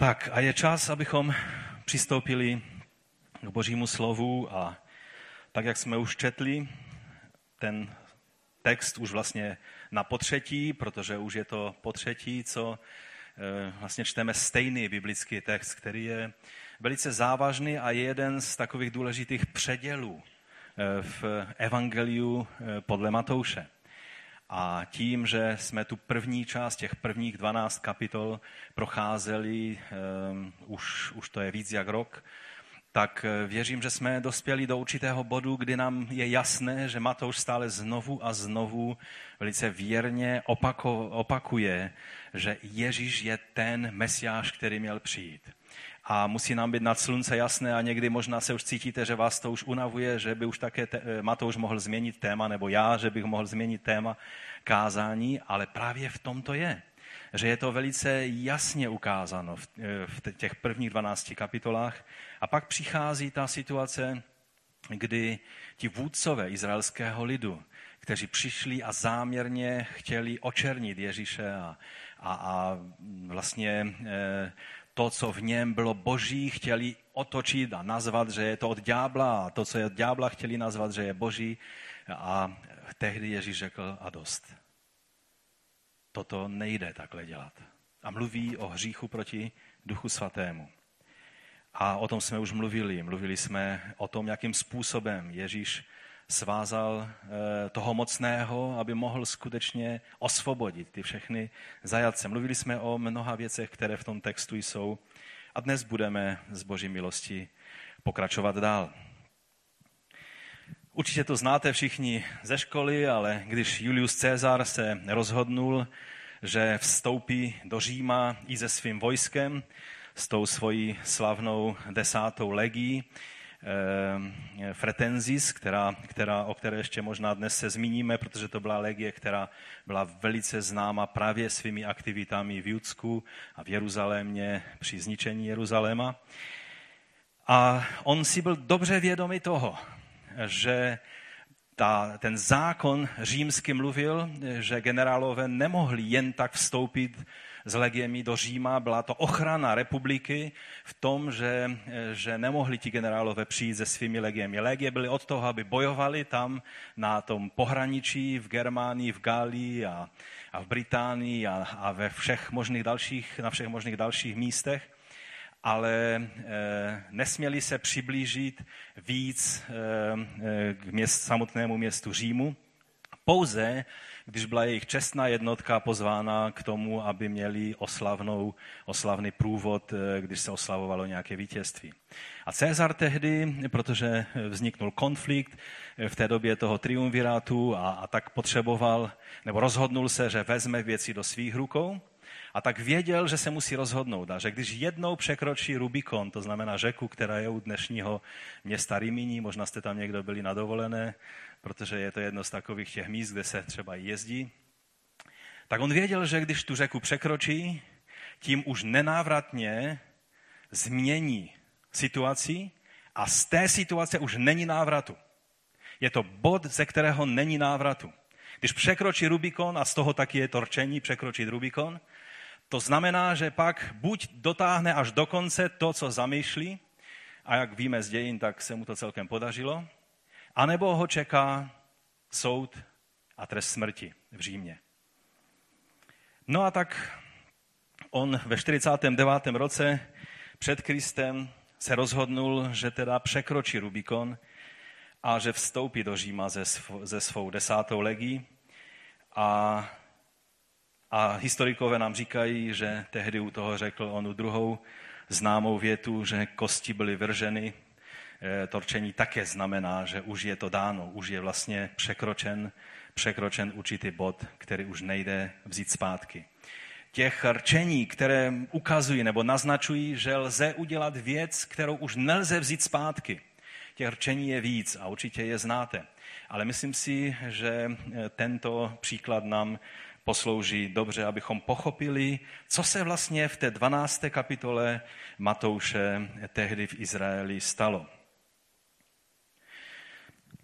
Tak a je čas, abychom přistoupili k božímu slovu a tak, jak jsme už četli, ten text už vlastně na potřetí, protože už je to potřetí, co eh, vlastně čteme stejný biblický text, který je velice závažný a je jeden z takových důležitých předělů eh, v Evangeliu eh, podle Matouše. A tím, že jsme tu první část, těch prvních 12 kapitol procházeli, um, už, už to je víc jak rok, tak eh, věřím, že jsme dospěli do určitého bodu, kdy nám je jasné, že Matouš stále znovu a znovu velice věrně opako, opakuje, že Ježíš je ten mesiáš, který měl přijít. A musí nám být nad slunce jasné a někdy možná se už cítíte, že vás to už unavuje, že by už také te, eh, Matouš mohl změnit téma, nebo já, že bych mohl změnit téma kázání, ale právě v tom to je že je to velice jasně ukázáno v, v těch prvních 12 kapitolách. A pak přichází ta situace, kdy ti vůdcové izraelského lidu, kteří přišli a záměrně chtěli očernit Ježíše a, a, a vlastně e, to, co v něm bylo boží, chtěli otočit a nazvat, že je to od ďábla a to, co je od ďábla, chtěli nazvat, že je boží. A tehdy Ježíš řekl a dost toto nejde takhle dělat. A mluví o hříchu proti Duchu Svatému. A o tom jsme už mluvili. Mluvili jsme o tom, jakým způsobem Ježíš svázal eh, toho mocného, aby mohl skutečně osvobodit ty všechny zajatce. Mluvili jsme o mnoha věcech, které v tom textu jsou. A dnes budeme z Boží milosti pokračovat dál. Určitě to znáte všichni ze školy, ale když Julius Caesar se rozhodnul, že vstoupí do Říma i se svým vojskem, s tou svojí slavnou desátou legií, eh, Fretensis, která, která, o které ještě možná dnes se zmíníme, protože to byla legie, která byla velice známa právě svými aktivitami v Judsku a v Jeruzalémě při zničení Jeruzaléma. A on si byl dobře vědomý toho, že ta, ten zákon římský mluvil, že generálové nemohli jen tak vstoupit s legiemi do Říma. Byla to ochrana republiky v tom, že, že nemohli ti generálové přijít se svými legiemi. Legie byly od toho, aby bojovali tam na tom pohraničí v Germánii, v Gálii a, a v Británii a, a ve všech možných dalších, na všech možných dalších místech ale eh, nesměli se přiblížit víc eh, eh, k měst, samotnému městu Římu. Pouze, když byla jejich čestná jednotka pozvána k tomu, aby měli oslavnou, oslavný průvod, když se oslavovalo nějaké vítězství. A Cezar tehdy, protože vzniknul konflikt v té době toho triumvirátu a, a tak potřeboval, nebo rozhodnul se, že vezme věci do svých rukou, a tak věděl, že se musí rozhodnout a že když jednou překročí Rubikon, to znamená řeku, která je u dnešního města Rimini, možná jste tam někdo byli na dovolené, protože je to jedno z takových těch míst, kde se třeba jezdí, tak on věděl, že když tu řeku překročí, tím už nenávratně změní situaci a z té situace už není návratu. Je to bod, ze kterého není návratu. Když překročí Rubikon, a z toho taky je to rčení překročit Rubikon, to znamená, že pak buď dotáhne až do konce to, co zamýšlí, a jak víme z dějin, tak se mu to celkem podařilo, anebo ho čeká soud a trest smrti v Římě. No a tak on ve 49. roce před Kristem se rozhodnul, že teda překročí Rubikon a že vstoupí do Říma ze, svou desátou legí a a historikové nám říkají, že tehdy u toho řekl onu druhou známou větu, že kosti byly vrženy. Eh, torčení také znamená, že už je to dáno, už je vlastně překročen, překročen určitý bod, který už nejde vzít zpátky. Těch rčení, které ukazují nebo naznačují, že lze udělat věc, kterou už nelze vzít zpátky. Těch rčení je víc a určitě je znáte. Ale myslím si, že eh, tento příklad nám poslouží dobře, abychom pochopili, co se vlastně v té 12. kapitole Matouše tehdy v Izraeli stalo.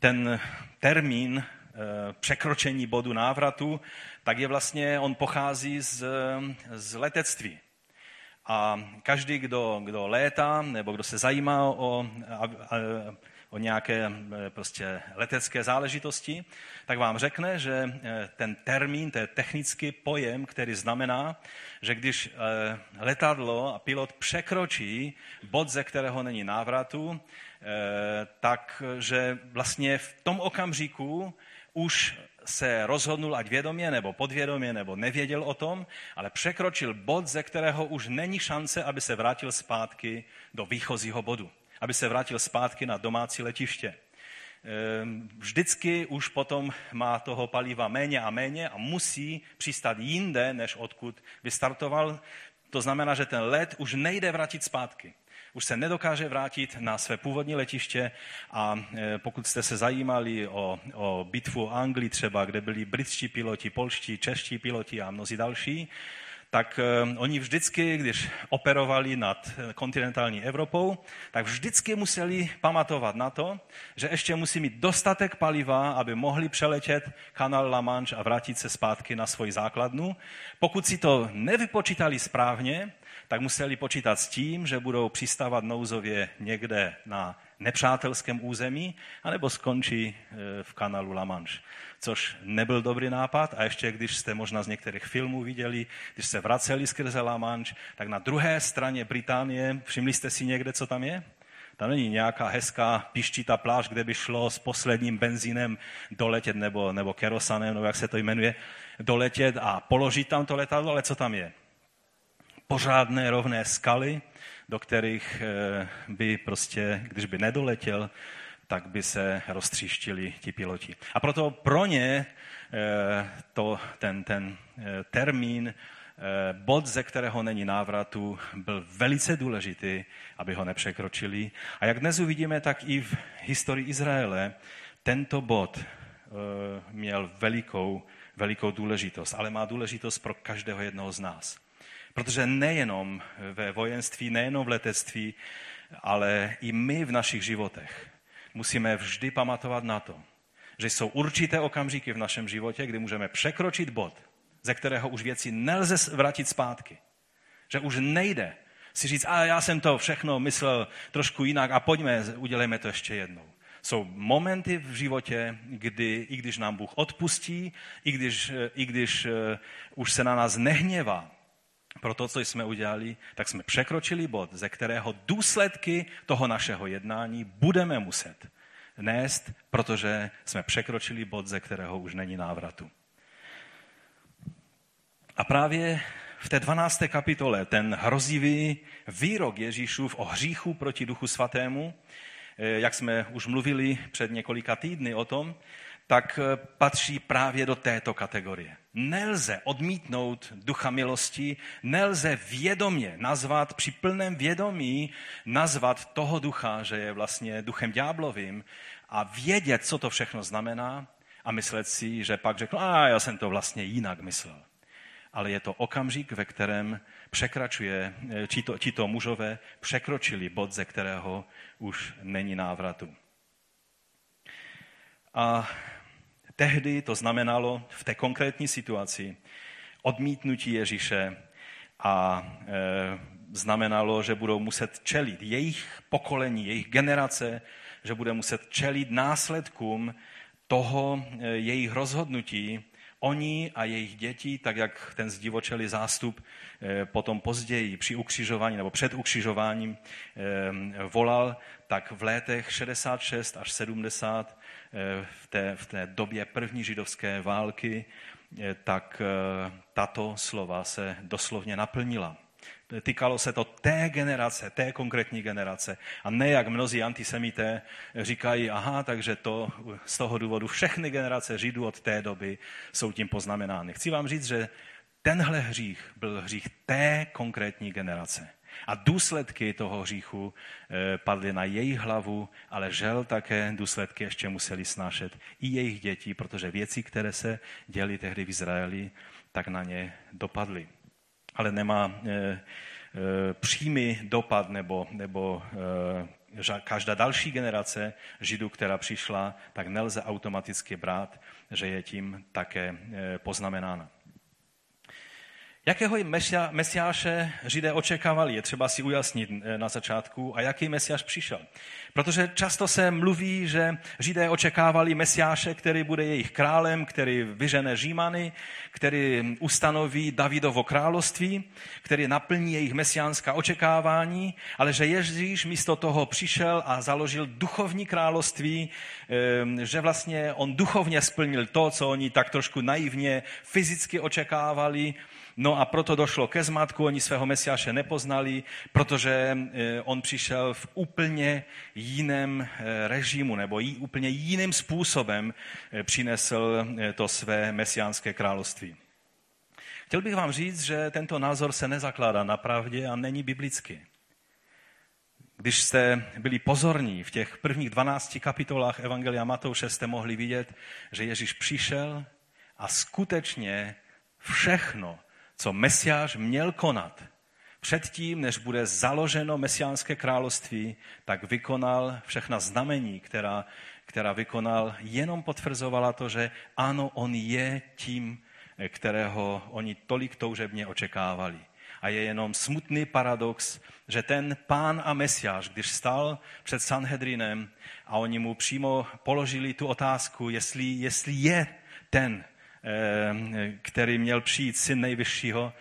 Ten termín eh, překročení bodu návratu, tak je vlastně, on pochází z, z letectví. A každý, kdo, kdo létá nebo kdo se zajímá o, o nějaké prostě letecké záležitosti, tak vám řekne, že ten termín, to je technický pojem, který znamená, že když letadlo a pilot překročí bod, ze kterého není návratu, takže vlastně v tom okamžiku už se rozhodnul, ať vědomě nebo podvědomě nebo nevěděl o tom, ale překročil bod, ze kterého už není šance, aby se vrátil zpátky do výchozího bodu, aby se vrátil zpátky na domácí letiště. Ehm, vždycky už potom má toho paliva méně a méně a musí přistát jinde, než odkud vystartoval. To znamená, že ten let už nejde vrátit zpátky už se nedokáže vrátit na své původní letiště a e, pokud jste se zajímali o, o bitvu Anglii třeba, kde byli britští piloti, polští, čeští piloti a mnozí další, tak e, oni vždycky, když operovali nad kontinentální Evropou, tak vždycky museli pamatovat na to, že ještě musí mít dostatek paliva, aby mohli přeletět kanál La Manche a vrátit se zpátky na svoji základnu. Pokud si to nevypočítali správně, tak museli počítat s tím, že budou přistávat nouzově někde na nepřátelském území, anebo skončí e, v kanálu La Manche. Což nebyl dobrý nápad a ještě když jste možná z některých filmů viděli, když se vraceli skrze La Manche, tak na druhé straně Británie, všimli jste si někde, co tam je? Tam není nějaká hezká piščitá pláž, kde by šlo s posledním benzínem doletět, nebo, nebo kerosanem, nebo jak se to jmenuje, doletět a položit tam to letadlo, ale co tam je? pořádné rovné skaly, do kterých eh, by prostě, když by nedoletěl, tak by se roztříštili ti piloti. A proto pro ně eh, to, ten, ten eh, termín, bod, ze kterého není návratu, byl velice důležitý, aby ho nepřekročili. A jak dnes uvidíme, tak i v historii Izraele tento bod měl velikou, velikou důležitost, ale má důležitost pro každého jednoho z nás. Protože nejenom ve vojenství, nejenom v letectví, ale i my v našich životech musíme vždy pamatovat na to, že jsou určité okamžiky v našem životě, kdy můžeme překročit bod, ze kterého už věci nelze vrátit zpátky. Že už nejde si říct, a já jsem to všechno myslel trošku jinak a pojďme, udělejme to ještě jednou. Jsou momenty v životě, kdy i když nám Bůh odpustí, i když, i když uh, už se na nás nehněvá, pro to, co jsme udělali, tak jsme překročili bod, ze kterého důsledky toho našeho jednání budeme muset nést, protože jsme překročili bod, ze kterého už není návratu. A právě v té 12. kapitole ten hrozivý výrok Ježíšův o hříchu proti Duchu Svatému, eh, jak jsme už mluvili před několika týdny o tom, tak eh, patří právě do této kategorie. Nelze odmítnout ducha milosti, nelze vědomě nazvat, při plném vědomí nazvat toho ducha, že je vlastně duchem ďáblovým a vědět, co to všechno znamená a myslet si, že pak řekl, a já jsem to vlastně jinak myslel. Ale je to okamžik, ve kterém překračuje, eh, tito, tito mužové překročili bod, ze kterého už není návratu. A Tehdy to znamenalo v té konkrétní situaci odmítnutí Ježíše a e, znamenalo, že budou muset čelit jejich pokolení, jejich generace, že bude muset čelit následkům toho e, jejich rozhodnutí, oni a jejich děti, tak jak ten zdivočelý zástup e, potom později při ukřižování nebo před ukřižováním e, volal, tak v létech 66 až 70 Eh, v té, v té době první židovské války, eh, tak eh, tato slova se doslovně naplnila. Týkalo se to té generace, té konkrétní generace. A ne jak mnozí antisemité říkají, aha, takže to z toho důvodu všechny generace Židů od té doby jsou tím poznamenány. Chci vám říct, že tenhle hřích byl hřích té konkrétní generace. A důsledky toho hříchu eh, padly na její hlavu, ale žel také důsledky ještě museli snášet i jejich děti, protože věci, které se děly tehdy v Izraeli, tak na ně dopadly. Ale nemá e, e, přímý dopad nebo, nebo každá další generace Židů, která přišla, tak nelze automaticky brát, že je tím také poznamenána. Jakého mesiáše židé očekávali, je třeba si ujasnit eh, na začátku, a jaký mesiáš přišel. Protože často se mluví, že židé očekávali mesiáše, který bude jejich králem, který vyžene Římany, který ustanoví Davidovo království, který naplní jejich mesiánská očekávání, ale že Ježíš místo toho přišel a založil duchovní království, eh, že vlastně on duchovně splnil to, co oni tak trošku naivně fyzicky očekávali, No a proto došlo ke zmatku, oni svého mesiáše nepoznali, protože eh, on přišel v úplně jiném eh, režimu nebo jí, úplně jiným způsobem eh, přinesl to své mesiánské království. Chtěl bych vám říct, že tento názor se nezakládá na pravdě a není biblický. Když jste byli pozorní v těch prvních 12 kapitolách Evangelia Matouše, jste mohli vidět, že Ježíš přišel a skutečně všechno, co Mesiáš měl konat předtím, než bude založeno Mesiánské království, tak vykonal všechna znamení, která, která vykonal, jenom potvrzovala to, že ano, on je tím, kterého oni tolik toužebně očekávali. A je jenom smutný paradox, že ten pán a mesiáš, když stal před Sanhedrinem a oni mu přímo položili tu otázku, jestli, jestli je ten, který měl přijít syn nejvyššího,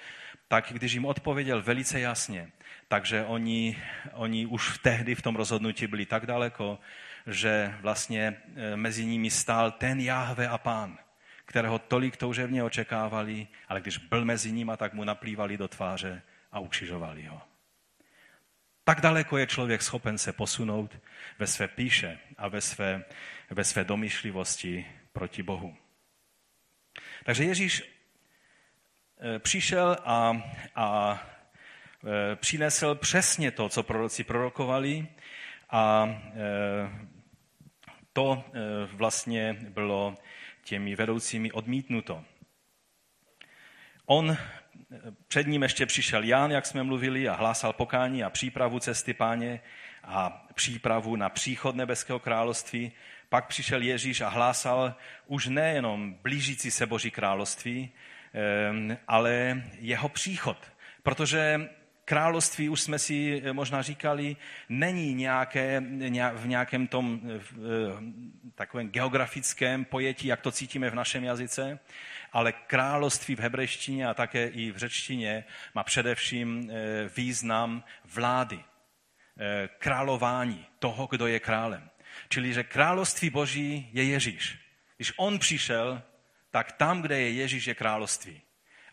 tak když jim odpověděl velice jasně, takže oni, oni už tehdy v tom rozhodnutí byli tak daleko, že vlastně eh, mezi nimi stál ten Jahve a pán, kterého tolik touževně očekávali, ale když byl mezi nimi, tak mu naplývali do tváře a ukřižovali ho. Tak daleko je člověk schopen se posunout ve své píše a ve své, ve své domýšlivosti proti Bohu. Takže Ježíš eh, přišel a, a eh, přinesl přesně to, co proroci prorokovali a eh, to vlastně bylo těmi vedoucími odmítnuto. On, před ním ještě přišel Ján, jak jsme mluvili, a hlásal pokání a přípravu cesty páně a přípravu na příchod nebeského království. Pak přišel Ježíš a hlásal už nejenom blížící se Boží království, ale jeho příchod. Protože království, už jsme si eh, možná říkali, není nějaké, v nějakém tom v, eh, takovém geografickém pojetí, jak to cítíme v našem jazyce, ale království v hebrejštině a také i v řečtině má především eh, význam vlády, králování toho, kdo je králem. Čili, že království boží je Ježíš. Když on přišel, tak tam, kde je Ježíš, je království.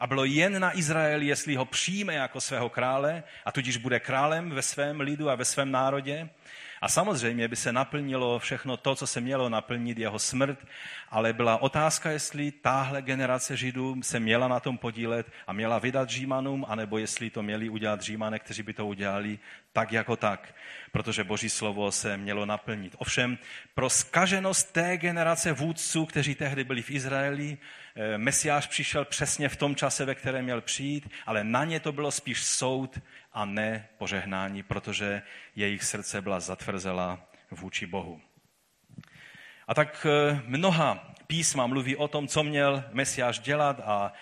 A bylo jen na Izraeli, jestli ho přijme jako svého krále a tudíž bude králem ve svém lidu a ve svém národě, a samozřejmě by se naplnilo všechno to, co se mělo naplnit, jeho smrt, ale byla otázka, jestli táhle generace Židů se měla na tom podílet a měla vydat Římanům, anebo jestli to měli udělat Římané, kteří by to udělali tak jako tak, protože Boží slovo se mělo naplnit. Ovšem, pro skaženost té generace vůdců, kteří tehdy byli v Izraeli, Mesiáš přišel přesně v tom čase, ve kterém měl přijít, ale na ně to bylo spíš soud a ne požehnání, protože jejich srdce byla zatvrzela vůči Bohu. A tak eh, mnoha písma mluví o tom, co měl Mesiáš dělat a,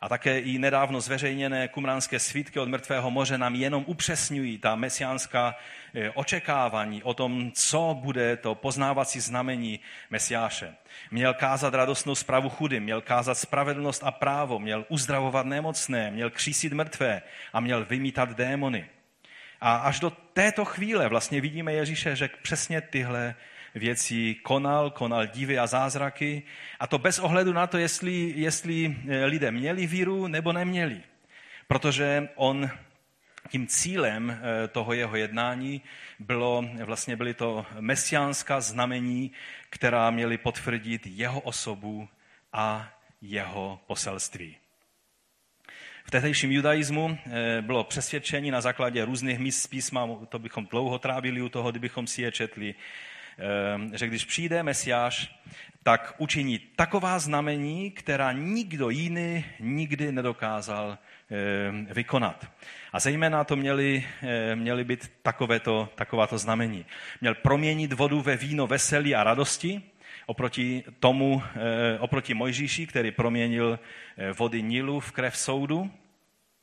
a také i nedávno zveřejněné kumránské svítky od mrtvého moře nám jenom upřesňují ta mesiánská eh, očekávání o tom, co bude to poznávací znamení Mesiáše. Měl kázat radostnou zprávu chudým, měl kázat spravedlnost a právo, měl uzdravovat nemocné, měl křísit mrtvé a měl vymítat démony. A až do této chvíle vlastně vidíme Ježíše, že přesně tyhle věcí konal, konal divy a zázraky. A to bez ohledu na to, jestli, jestli eh, lidé měli víru nebo neměli. Protože on tím cílem eh, toho jeho jednání bylo, vlastně byly to mesiánská znamení, která měly potvrdit jeho osobu a jeho poselství. V tehdejším judaismu eh, bylo přesvědčení na základě různých míst z písma, to bychom dlouho trávili u toho, kdybychom si je četli, že když přijde Mesiáš, tak učiní taková znamení, která nikdo jiný nikdy nedokázal eh, vykonat. A zejména to měly, měly být takovéto, takováto znamení. Měl proměnit vodu ve víno veselí a radosti, oproti tomu, oproti Mojžíši, který proměnil vody Nilu v krev soudu.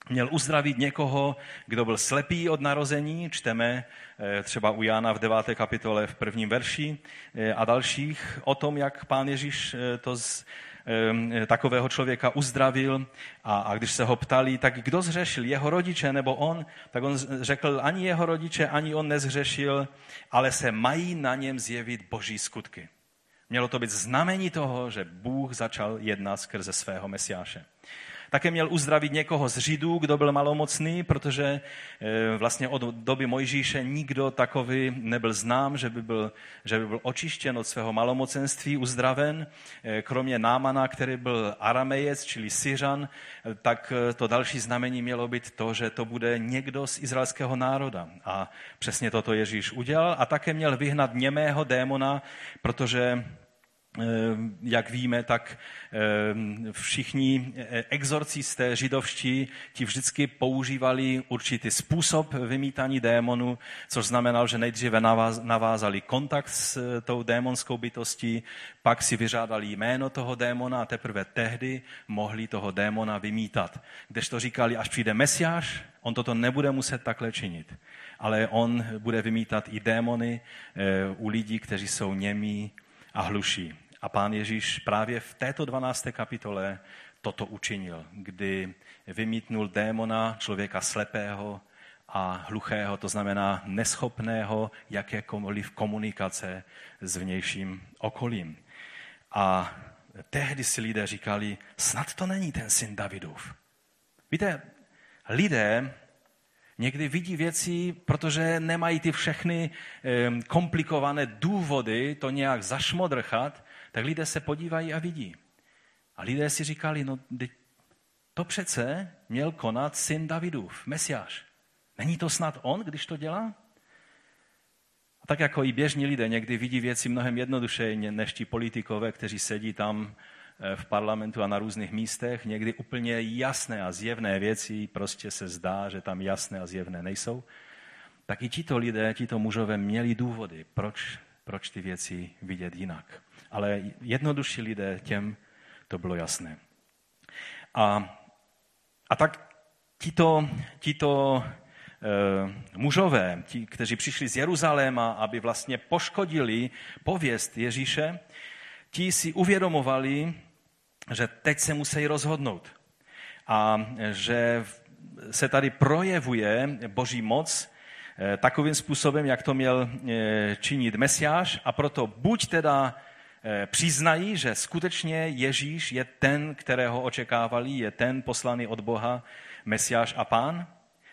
Měl uzdravit někoho, kdo byl slepý od narození, čteme eh, třeba u Jána v 9. kapitole v prvním verši eh, a dalších o tom, jak pán Ježíš eh, to z takového člověka uzdravil a, a když se ho ptali, tak kdo zřešil, jeho rodiče nebo on, tak on řekl, ani jeho rodiče, ani on nezřešil, ale se mají na něm zjevit boží skutky. Mělo to být znamení toho, že Bůh začal jednat skrze svého mesiáše. Také měl uzdravit někoho z Židů, kdo byl malomocný, protože eh, vlastně od doby Mojžíše nikdo takový nebyl znám, že by byl, že by byl očištěn od svého malomocenství, uzdraven. Eh, kromě Námana, který byl aramejec, čili Syřan, eh, tak to další znamení mělo být to, že to bude někdo z izraelského národa. A přesně toto Ježíš udělal. A také měl vyhnat němého démona, protože jak víme, tak eh, všichni eh, exorcisté židovští ti vždycky používali určitý způsob vymítání démonu, což znamenalo, že nejdříve navázali kontakt s tou démonskou bytostí, pak si vyžádali jméno toho démona a teprve tehdy mohli toho démona vymítat. Když to říkali, až přijde Mesiáš, on toto nebude muset takhle činit, ale on bude vymítat i démony u lidí, kteří jsou němí a hluší. A pán Ježíš právě v této 12. kapitole toto učinil, kdy vymítnul démona člověka slepého a hluchého, to znamená neschopného jakékoliv komunikace s vnějším okolím. A tehdy si lidé říkali, snad to není ten syn Davidův. Víte, lidé někdy vidí věci, protože nemají ty všechny komplikované důvody to nějak zašmodrchat, tak lidé se podívají a vidí. A lidé si říkali, no to přece měl konat syn Davidův, Mesiáš. Není to snad on, když to dělá? A tak jako i běžní lidé někdy vidí věci mnohem jednodušeji než ti politikové, kteří sedí tam eh, v parlamentu a na různých místech. Někdy úplně jasné a zjevné věci prostě se zdá, že tam jasné a zjevné nejsou. Tak i tito lidé, tito mužové měli důvody, proč, proč ty věci vidět jinak ale jednodušší lidé, těm to bylo jasné. A, a tak tito, tito e, mužové, ti, kteří přišli z Jeruzaléma, aby vlastně poškodili pověst Ježíše, ti si uvědomovali, že teď se musí rozhodnout. A že se tady projevuje boží moc e, takovým způsobem, jak to měl e, činit Mesiáš a proto buď teda Eh, přiznají, že skutečně Ježíš je ten, kterého očekávali, je ten poslaný od Boha, Mesiáš a Pán,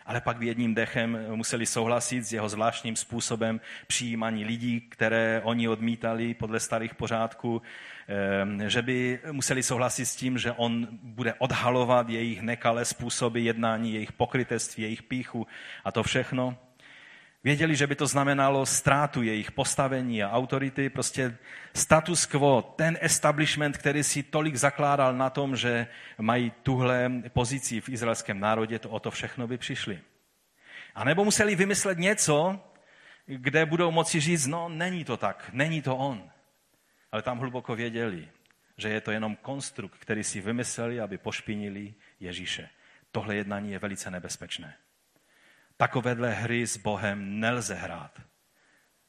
ale pak v jedním dechem museli souhlasit s jeho zvláštním způsobem přijímání lidí, které oni odmítali podle starých pořádků, eh, že by museli souhlasit s tím, že on bude odhalovat jejich nekalé způsoby jednání, jejich pokrytectví, jejich píchu a to všechno. Věděli, že by to znamenalo ztrátu jejich postavení a autority, prostě status quo, ten establishment, který si tolik zakládal na tom, že mají tuhle pozici v izraelském národě, to o to všechno by přišli. A nebo museli vymyslet něco, kde budou moci říct, no není to tak, není to on. Ale tam hluboko věděli, že je to jenom konstrukt, který si vymysleli, aby pošpinili Ježíše. Tohle jednání je velice nebezpečné. Takovéhle hry s Bohem nelze hrát.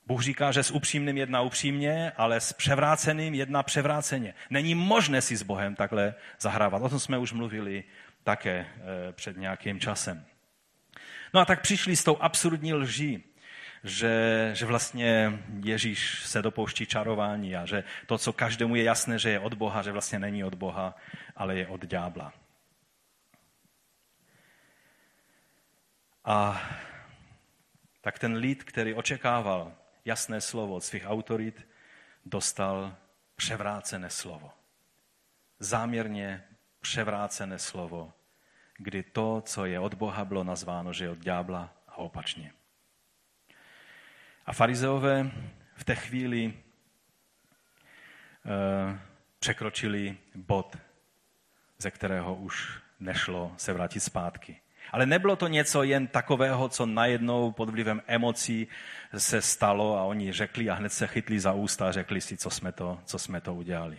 Bůh říká, že s upřímným jedná upřímně, ale s převráceným jedná převráceně. Není možné si s Bohem takhle zahrávat. O tom jsme už mluvili také eh, před nějakým časem. No a tak přišli s tou absurdní lží, že, že vlastně Ježíš se dopouští čarování a že to, co každému je jasné, že je od Boha, že vlastně není od Boha, ale je od ďábla. A tak ten lid, který očekával jasné slovo od svých autorit, dostal převrácené slovo. Záměrně převrácené slovo, kdy to, co je od Boha, bylo nazváno, že je od ďábla a opačně. A farizeové v té chvíli e, překročili bod, ze kterého už nešlo se vrátit zpátky. Ale nebylo to něco jen takového, co najednou pod vlivem emocí se stalo a oni řekli a hned se chytli za ústa a řekli si, co jsme to, co jsme to udělali.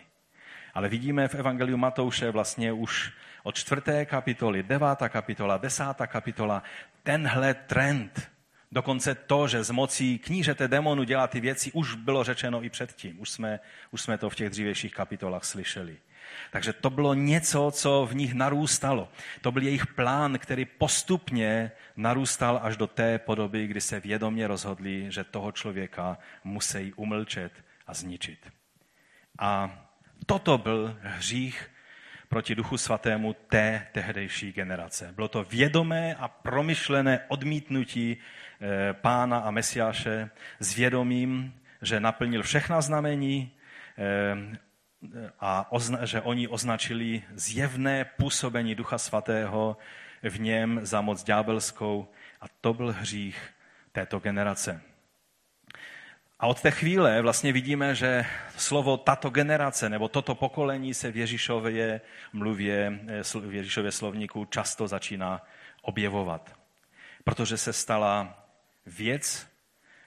Ale vidíme v Evangeliu Matouše vlastně už od čtvrté kapitoly, devátá kapitola, desátá kapitola, tenhle trend, dokonce to, že z mocí knížete demonu dělá ty věci, už bylo řečeno i předtím. Už jsme, už jsme to v těch dřívějších kapitolách slyšeli. Takže to bylo něco, co v nich narůstalo. To byl jejich plán, který postupně narůstal až do té podoby, kdy se vědomě rozhodli, že toho člověka musí umlčet a zničit. A toto byl hřích proti Duchu Svatému té tehdejší generace. Bylo to vědomé a promyšlené odmítnutí eh, pána a mesiáše s vědomím, že naplnil všechna znamení a že oni označili zjevné působení Ducha Svatého v něm za moc ďábelskou a to byl hřích této generace. A od té chvíle vlastně vidíme, že slovo tato generace nebo toto pokolení se v Ježíšově mluvě, v Ježíšově slovníku často začíná objevovat. Protože se stala věc,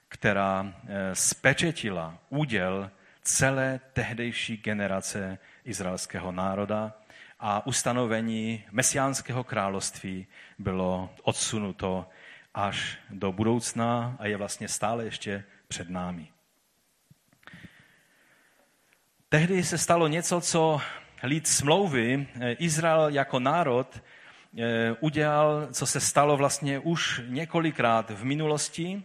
která eh, spečetila úděl celé tehdejší generace izraelského národa a ustanovení mesiánského království bylo odsunuto až do budoucna a je vlastně stále ještě před námi. Tehdy se stalo něco, co lid smlouvy, eh, Izrael jako národ, eh, udělal, co se stalo vlastně už několikrát v minulosti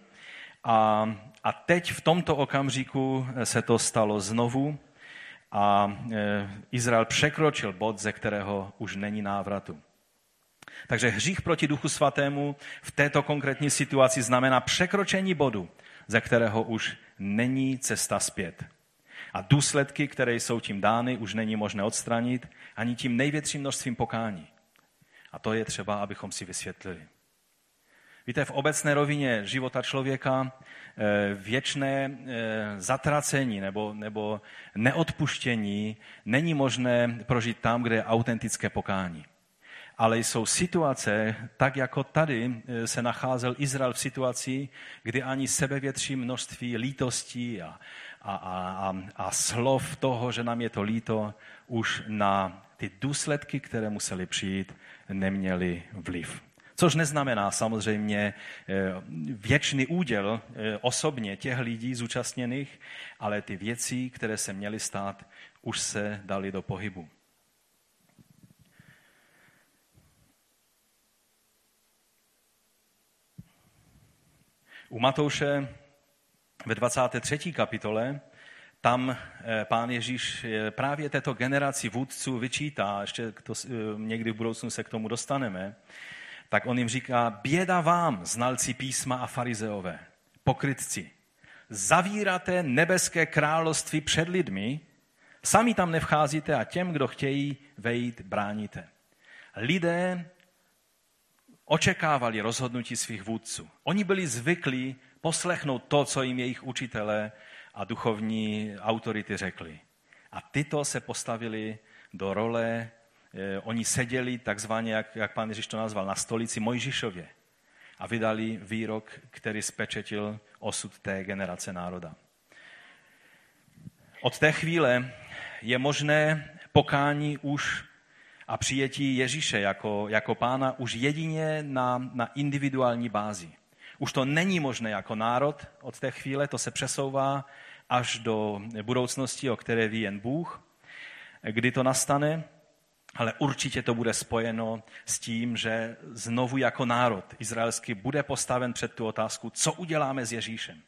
a, a teď v tomto okamžiku se to stalo znovu a eh, Izrael překročil bod, ze kterého už není návratu. Takže hřích proti Duchu Svatému v této konkrétní situaci znamená překročení bodu, ze kterého už není cesta zpět. A důsledky, které jsou tím dány, už není možné odstranit ani tím největším množstvím pokání. A to je třeba, abychom si vysvětlili. Víte, v obecné rovině života člověka eh, věčné eh, zatracení nebo, nebo neodpuštění není možné prožít tam, kde je autentické pokání ale jsou situace, tak jako tady eh, se nacházel Izrael v situaci, kdy ani sebevětší množství lítostí a, a, a, a slov toho, že nám je to líto, už na ty důsledky, které museli přijít, neměli vliv. Což neznamená samozřejmě eh, věčný úděl eh, osobně těch lidí zúčastněných, ale ty věci, které se měly stát, už se dali do pohybu. U Matouše ve 23. kapitole tam eh, pán Ježíš právě této generaci vůdců vyčítá, ještě to, někdy v budoucnu se k tomu dostaneme, tak on jim říká, běda vám, znalci písma a farizeové, pokrytci, zavíráte nebeské království před lidmi, sami tam nevcházíte a těm, kdo chtějí vejít, bráníte. Lidé očekávali rozhodnutí svých vůdců. Oni byli zvyklí poslechnout to, co jim jejich učitelé a duchovní autority řekli. A tyto se postavili do role, oni seděli takzvaně, jak, jak pan Ježíš to nazval, na stolici Mojžišově a vydali výrok, který spečetil osud té generace národa. Od té chvíle je možné pokání už a přijetí Ježíše jako, jako pána už jedině na, na individuální bázi. Už to není možné jako národ od té chvíle, to se přesouvá až do budoucnosti, o které ví jen Bůh, kdy to nastane, ale určitě to bude spojeno s tím, že znovu jako národ izraelský bude postaven před tu otázku, co uděláme s Ježíšem.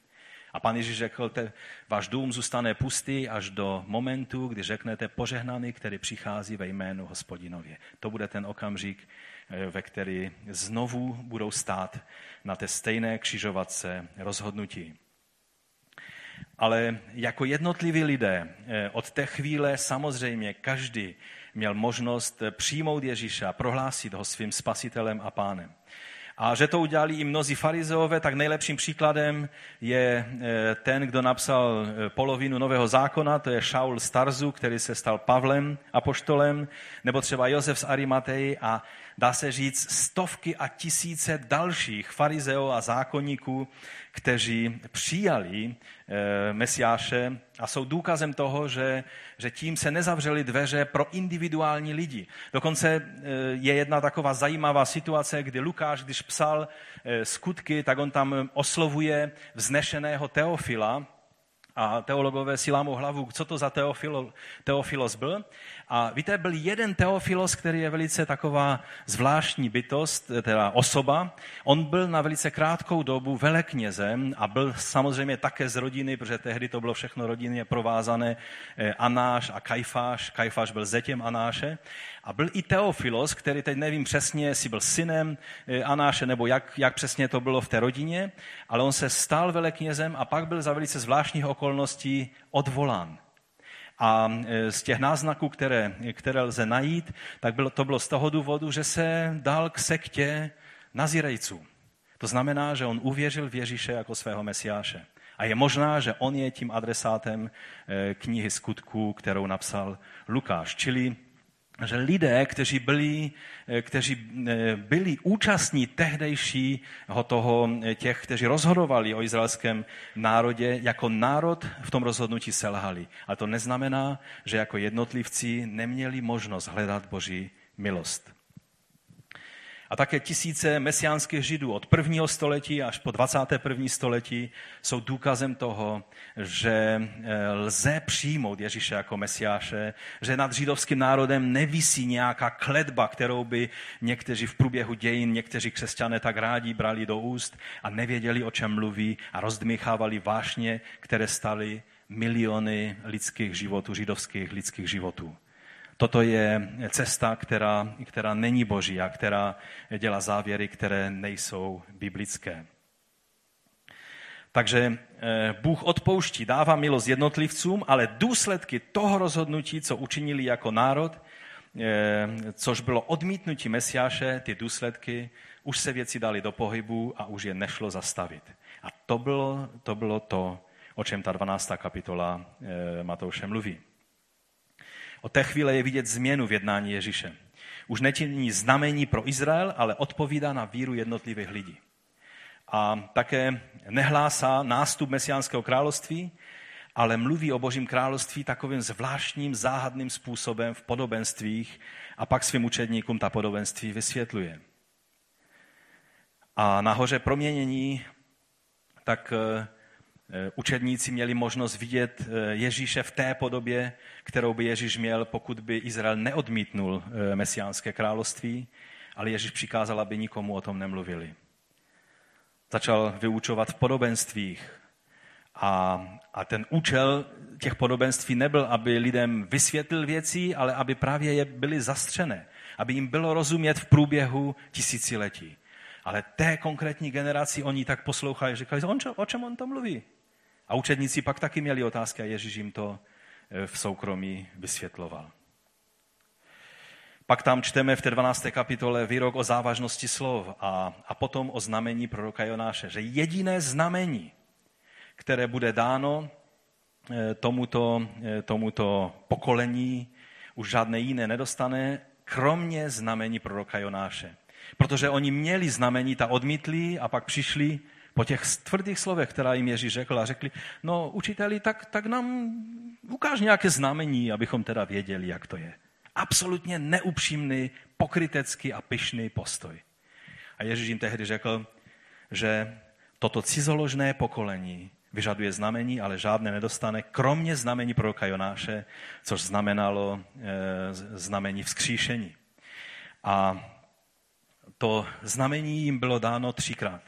A pan Ježíš řekl, te, váš dům zůstane pustý až do momentu, kdy řeknete požehnaný, který přichází ve jménu hospodinově. To bude ten okamžik, eh, ve který znovu budou stát na té stejné křižovatce rozhodnutí. Ale jako jednotliví lidé eh, od té chvíle samozřejmě každý měl možnost eh, přijmout Ježíša, a prohlásit ho svým spasitelem a pánem. A že to udělali i mnozí farizeové, tak nejlepším příkladem je eh, ten, kdo napsal eh, polovinu Nového zákona, to je Šaul Starzu, který se stal Pavlem, apoštolem, nebo třeba Josef z Arimatei a dá se říct, stovky a tisíce dalších farizeů a zákonníků, kteří přijali e, Mesiáše a jsou důkazem toho, že, že tím se nezavřely dveře pro individuální lidi. Dokonce e, je jedna taková zajímavá situace, kdy Lukáš, když psal e, skutky, tak on tam oslovuje vznešeného Teofila, a teologové si lámou hlavu, co to za teofilo, teofilos byl. A víte, byl jeden teofilos, který je velice taková zvláštní bytost, teda osoba. On byl na velice krátkou dobu veleknězem a byl samozřejmě také z rodiny, protože tehdy to bylo všechno rodinně provázané, eh, Anáš a Kajfáš. Kajfáš byl zetěm Anáše. A byl i Teofilos, který teď nevím přesně, jestli byl synem eh, Anáše, nebo jak, jak přesně to bylo v té rodině, ale on se stal veleknězem a pak byl za velice zvláštních okolností odvolán. A e, z těch náznaků, které, které lze najít, tak bylo, to bylo z toho důvodu, že se dal k sektě nazírejců. To znamená, že on uvěřil v Ježíše jako svého mesiáše. A je možná, že on je tím adresátem e, knihy skutků, kterou napsal Lukáš. Čili že lidé, kteří byli, eh, kteří eh, byli účastní tehdejšího toho, eh, těch, kteří rozhodovali o izraelském národě, jako národ v tom rozhodnutí selhali. A to neznamená, že jako jednotlivci neměli možnost hledat Boží milost. A také tisíce mesiánských židů od prvního století až po 21. století jsou důkazem toho, že eh, lze přijmout Ježíše jako mesiáše, že nad židovským národem nevisí nějaká kledba, kterou by někteří v průběhu dějin, někteří křesťané tak rádi brali do úst a nevěděli, o čem mluví a rozdmychávali vášně, které staly miliony lidských životů, židovských lidských životů. Toto je cesta, která, která není boží a která dělá závěry, které nejsou biblické. Takže eh, Bůh odpouští, dává milost jednotlivcům, ale důsledky toho rozhodnutí, co učinili jako národ, eh, což bylo odmítnutí Mesiáše, ty důsledky, už se věci dali do pohybu a už je nešlo zastavit. A to bylo to, bylo to o čem ta 12. kapitola eh, Matouše mluví. Od té chvíle je vidět změnu v jednání Ježíše. Už nečiní znamení pro Izrael, ale odpovídá na víru jednotlivých lidí. A také nehlásá nástup mesiánského království, ale mluví o božím království takovým zvláštním, záhadným způsobem v podobenstvích a pak svým učedníkům ta podobenství vysvětluje. A nahoře proměnění tak eh, učedníci měli možnost vidět eh, Ježíše v té podobě, kterou by Ježíš měl, pokud by Izrael neodmítnul eh, mesiánské království, ale Ježíš přikázal, aby nikomu o tom nemluvili. Začal vyučovat v podobenstvích a, a ten účel těch podobenství nebyl, aby lidem vysvětlil věci, ale aby právě je byly zastřené, aby jim bylo rozumět v průběhu tisíciletí. Ale té konkrétní generaci oni tak poslouchají, říkají, on, o čem on to mluví? A učedníci pak taky měli otázky a Ježíš jim to eh, v soukromí vysvětloval. Pak tam čteme v té 12. kapitole výrok o závažnosti slov a, a potom o znamení proroka Jonáše, že jediné znamení, které bude dáno eh, tomuto, eh, tomuto pokolení, už žádné jiné nedostane, kromě znamení proroka Jonáše. Protože oni měli znamení, ta odmítli a pak přišli po těch tvrdých slovech, která jim Ježíš řekl a řekli, no učiteli, tak, tak nám ukáž nějaké znamení, abychom teda věděli, jak to je. Absolutně neupřímný, pokrytecký a pyšný postoj. A Ježíš jim tehdy řekl, že toto cizoložné pokolení vyžaduje znamení, ale žádné nedostane, kromě znamení proroka Jonáše, což znamenalo e, znamení vzkříšení. A to znamení jim bylo dáno třikrát.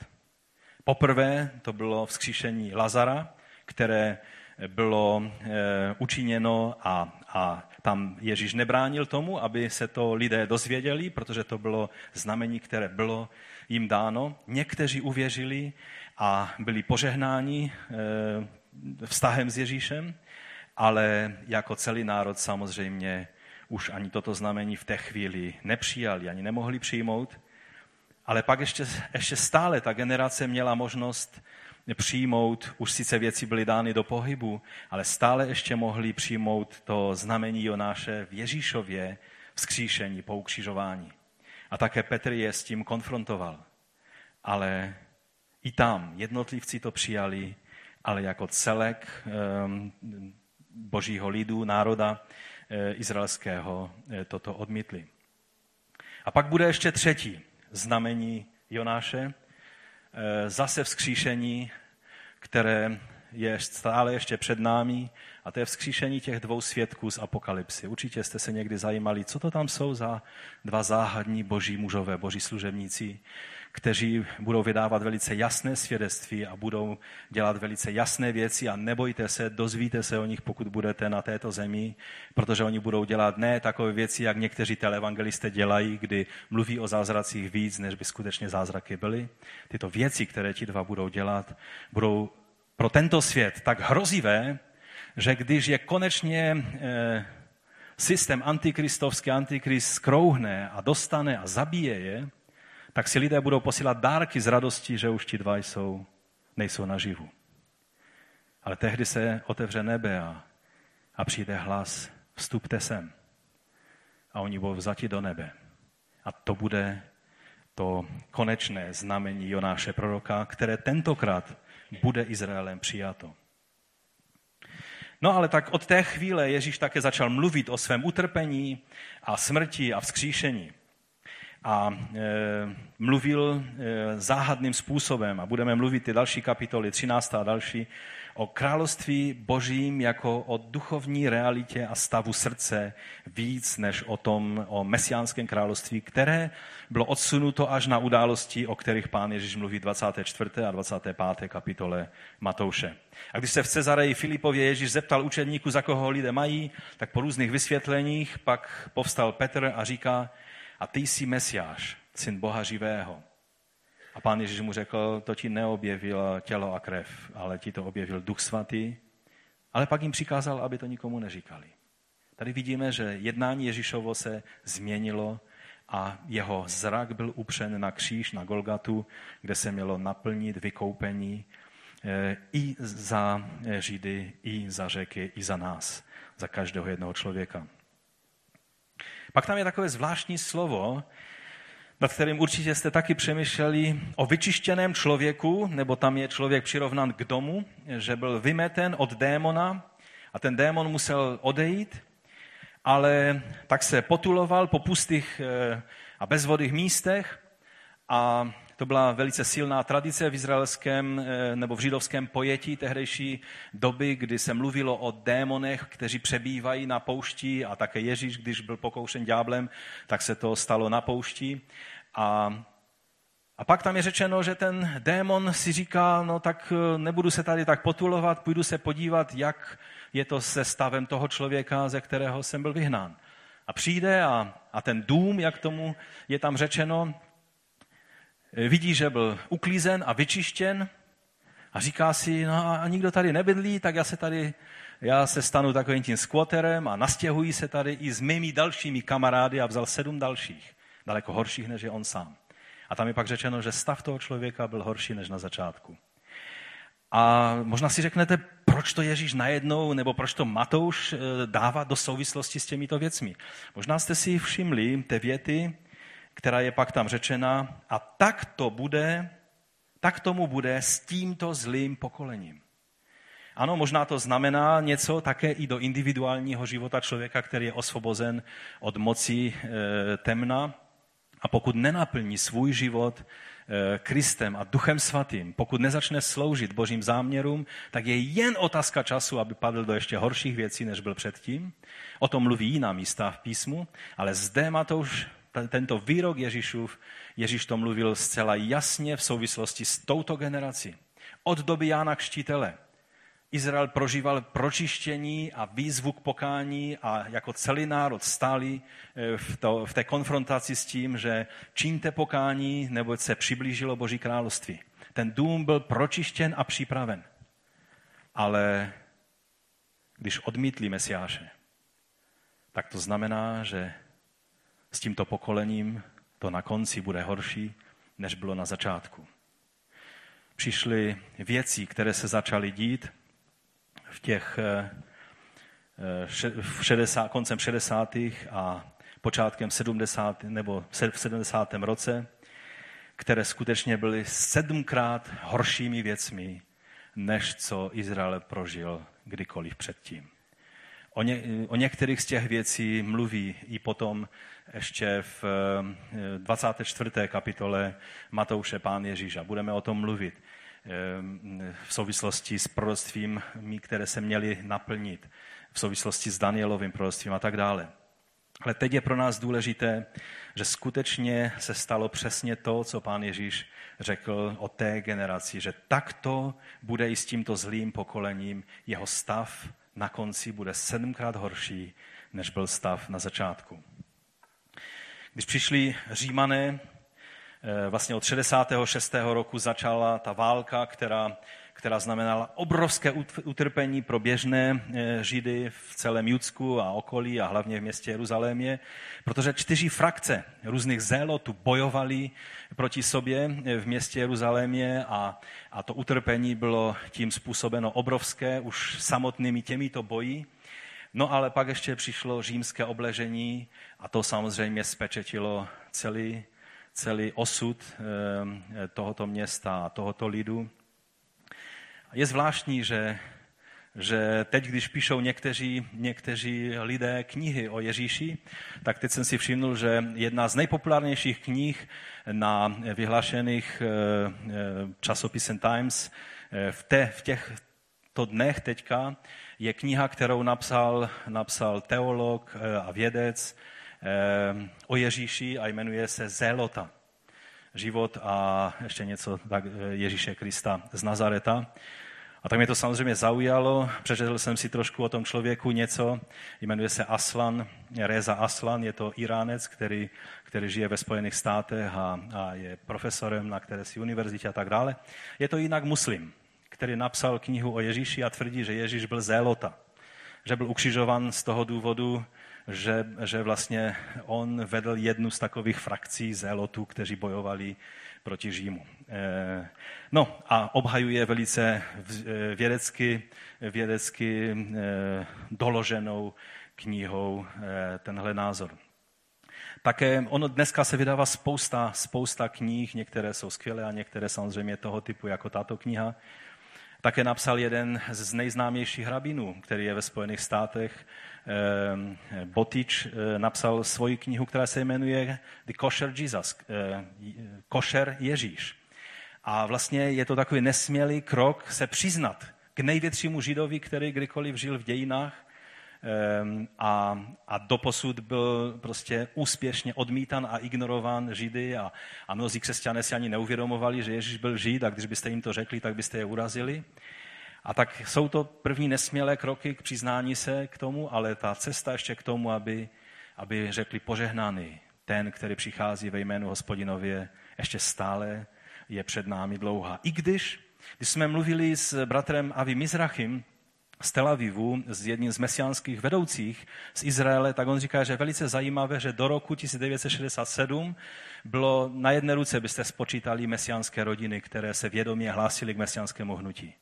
Poprvé to bylo vzkříšení Lazara, které bylo e, učiněno a, a tam Ježíš nebránil tomu, aby se to lidé dozvěděli, protože to bylo znamení, které bylo jim dáno. Někteří uvěřili a byli požehnáni e, vztahem s Ježíšem, ale jako celý národ samozřejmě už ani toto znamení v té chvíli nepřijali, ani nemohli přijmout. Ale pak ještě, ještě stále ta generace měla možnost přijmout, už sice věci byly dány do pohybu, ale stále ještě mohli přijmout to znamení Jonáše v Ježíšově vzkříšení po ukřižování. A také Petr je s tím konfrontoval. Ale i tam jednotlivci to přijali, ale jako celek ehm, božího lidu, národa eh, izraelského eh, toto odmítli. A pak bude ještě třetí znamení Jonáše, eh, zase vzkříšení, které je stále ještě před námi a to je vzkříšení těch dvou svědků z Apokalypsy. Určitě jste se někdy zajímali, co to tam jsou za dva záhadní boží mužové, boží služebníci, kteří budou vydávat velice jasné svědectví a budou dělat velice jasné věci a nebojte se, dozvíte se o nich, pokud budete na této zemi, protože oni budou dělat ne takové věci, jak někteří televangelisté dělají, kdy mluví o zázracích víc, než by skutečně zázraky byly. Tyto věci, které ti dva budou dělat, budou pro tento svět tak hrozivé, že když je konečně eh, systém antikristovský, antikrist skrouhne a dostane a zabije je, tak si lidé budou posílat dárky z radosti, že už ti dva jsou, nejsou naživu. Ale tehdy se otevře nebe a, a přijde hlas, vstupte sem. A oni budou vzati do nebe. A to bude to konečné znamení Jonáše proroka, které tentokrát bude Izraelem přijato. No ale tak od té chvíle Ježíš také začal mluvit o svém utrpení a smrti a vzkříšení a e, mluvil e, záhadným způsobem a budeme mluvit ty další kapitoly, 13. a další, o království božím jako o duchovní realitě a stavu srdce víc než o tom, o mesiánském království, které bylo odsunuto až na události, o kterých pán Ježíš mluví 24. a 25. kapitole Matouše. A když se v Cezareji Filipově Ježíš zeptal učedníků, za koho lidé mají, tak po různých vysvětleních pak povstal Petr a říká, a ty jsi Mesiáš, syn Boha živého. A pán Ježíš mu řekl, to ti neobjevil tělo a krev, ale ti to objevil Duch Svatý. Ale pak jim přikázal, aby to nikomu neříkali. Tady vidíme, že jednání Ježíšovo se změnilo a jeho zrak byl upřen na kříž, na Golgatu, kde se mělo naplnit vykoupení eh, i za Židy, i za řeky, i za nás, za každého jednoho člověka. Pak tam je takové zvláštní slovo, nad kterým určitě jste taky přemýšleli o vyčištěném člověku, nebo tam je člověk přirovnán k domu, že byl vymeten od démona a ten démon musel odejít, ale tak se potuloval po pustých eh, a bezvodých místech a to byla velice silná tradice v izraelském eh, nebo v židovském pojetí tehdejší doby, kdy se mluvilo o démonech, kteří přebývají na poušti a také Ježíš, když byl pokoušen ďáblem, tak se to stalo na poušti. A, a pak tam je řečeno, že ten démon si říká, no tak eh, nebudu se tady tak potulovat, půjdu se podívat, jak je to se stavem toho člověka, ze kterého jsem byl vyhnán. A přijde a, a ten dům, jak tomu je tam řečeno, vidí, že byl uklízen a vyčištěn a říká si, no a nikdo tady nebydlí, tak já se tady, já se stanu takovým tím squatterem a nastěhuji se tady i s mými dalšími kamarády a vzal sedm dalších, daleko horších, než je on sám. A tam je pak řečeno, že stav toho člověka byl horší než na začátku. A možná si řeknete, proč to Ježíš najednou, nebo proč to Matouš eh, dává do souvislosti s těmito věcmi. Možná jste si všimli té věty, která je pak tam řečena, a tak to bude, tak tomu bude s tímto zlým pokolením. Ano, možná to znamená něco také i do individuálního života člověka, který je osvobozen od moci e, temna. A pokud nenaplní svůj život e, Kristem a Duchem Svatým, pokud nezačne sloužit Božím záměrům, tak je jen otázka času, aby padl do ještě horších věcí, než byl předtím. O tom mluví jiná místa v písmu, ale zde Matouš tento výrok Ježíšův, Ježíš to mluvil zcela jasně v souvislosti s touto generací. Od doby Jána Kštítele. Izrael prožíval pročištění a výzvu k pokání a jako celý národ stáli eh, v, to, v té konfrontaci s tím, že čiňte pokání, neboť se přiblížilo Boží království. Ten dům byl pročištěn a připraven. Ale když odmítli Mesiáše, tak to znamená, že s tímto pokolením to na konci bude horší, než bylo na začátku. Přišly věci, které se začaly dít v těch eh, v 60, koncem 60. a počátkem 70. nebo v 70. roce, které skutečně byly sedmkrát horšími věcmi, než co Izrael prožil kdykoliv předtím. O, ně, o některých z těch věcí mluví i potom ještě v 24. Eh, kapitole Matouše Pán Ježíš a budeme o tom mluvit eh, v souvislosti s proroctvím, které se měly naplnit, v souvislosti s Danielovým proroctvím a tak dále. Ale teď je pro nás důležité, že skutečně se stalo přesně to, co pán Ježíš řekl o té generaci, že takto bude i s tímto zlým pokolením jeho stav na konci bude sedmkrát horší, než byl stav na začátku. Když přišli římané, eh, vlastně od 66. roku začala ta válka, která která znamenala obrovské utrpení pro běžné eh, židy v celém Judsku a okolí a hlavně v městě Jeruzalémě, protože čtyři frakce různých zélotů bojovali proti sobě eh, v městě Jeruzalémě a, a to utrpení bylo tím způsobeno obrovské už samotnými těmito boji. No ale pak ještě přišlo římské obležení a to samozřejmě spečetilo celý, celý osud eh, tohoto města a tohoto lidu. Je zvláštní, že, že teď, když píšou někteří, někteří lidé knihy o Ježíši, tak teď jsem si všimnul, že jedna z nejpopulárnějších knih na vyhlášených eh, eh, časopisem Times eh, v, te, v těchto dnech teďka je kniha, kterou napsal, napsal teolog a vědec o Ježíši a jmenuje se Zélota život a ještě něco tak Ježíše Krista z Nazareta. A tak mě to samozřejmě zaujalo. Přečetl jsem si trošku o tom člověku něco. Jmenuje se Aslan, Reza Aslan. Je to Iránec, který, který žije ve Spojených státech a, a je profesorem na si univerzitě a tak dále. Je to jinak muslim, který napsal knihu o Ježíši a tvrdí, že Ježíš byl zélota. Že byl ukřižovan z toho důvodu, že, že vlastně on vedl jednu z takových frakcí zélotů, kteří bojovali proti Římu. Eh, no a obhajuje velice eh, vědecky, vědecky eh, doloženou knihou tenhle názor. Také ono dneska se vydává spousta, spousta knih, některé jsou skvělé a některé samozřejmě toho typu jako tato kniha. Také napsal jeden z nejznámějších hrabinů, který je ve Spojených státech, Ehm, Botič eh, napsal svoji knihu, která se jmenuje The Kosher Jesus, eh, Kosher Ježíš. A vlastně je to takový nesmělý krok se přiznat k největšímu židovi, který kdykoliv žil v dějinách ehm, a, a doposud byl prostě úspěšně odmítan a ignorován židy a, a mnozí křesťané si ani neuvědomovali, že Ježíš byl žid a když byste jim to řekli, tak byste je urazili. A tak jsou to první nesmělé kroky k přiznání se k tomu, ale ta cesta ještě k tomu, aby, aby řekli požehnaný ten, který přichází ve jménu hospodinově, ještě stále je před námi dlouhá. I když, když jsme mluvili s bratrem Avi Mizrachim z Tel Avivu, s jedním z mesiánských vedoucích z Izraele, tak on říká, že velice zajímavé, že do roku 1967 bylo na jedné ruce, byste spočítali mesiánské rodiny, které se vědomě hlásily k mesiánskému hnutí.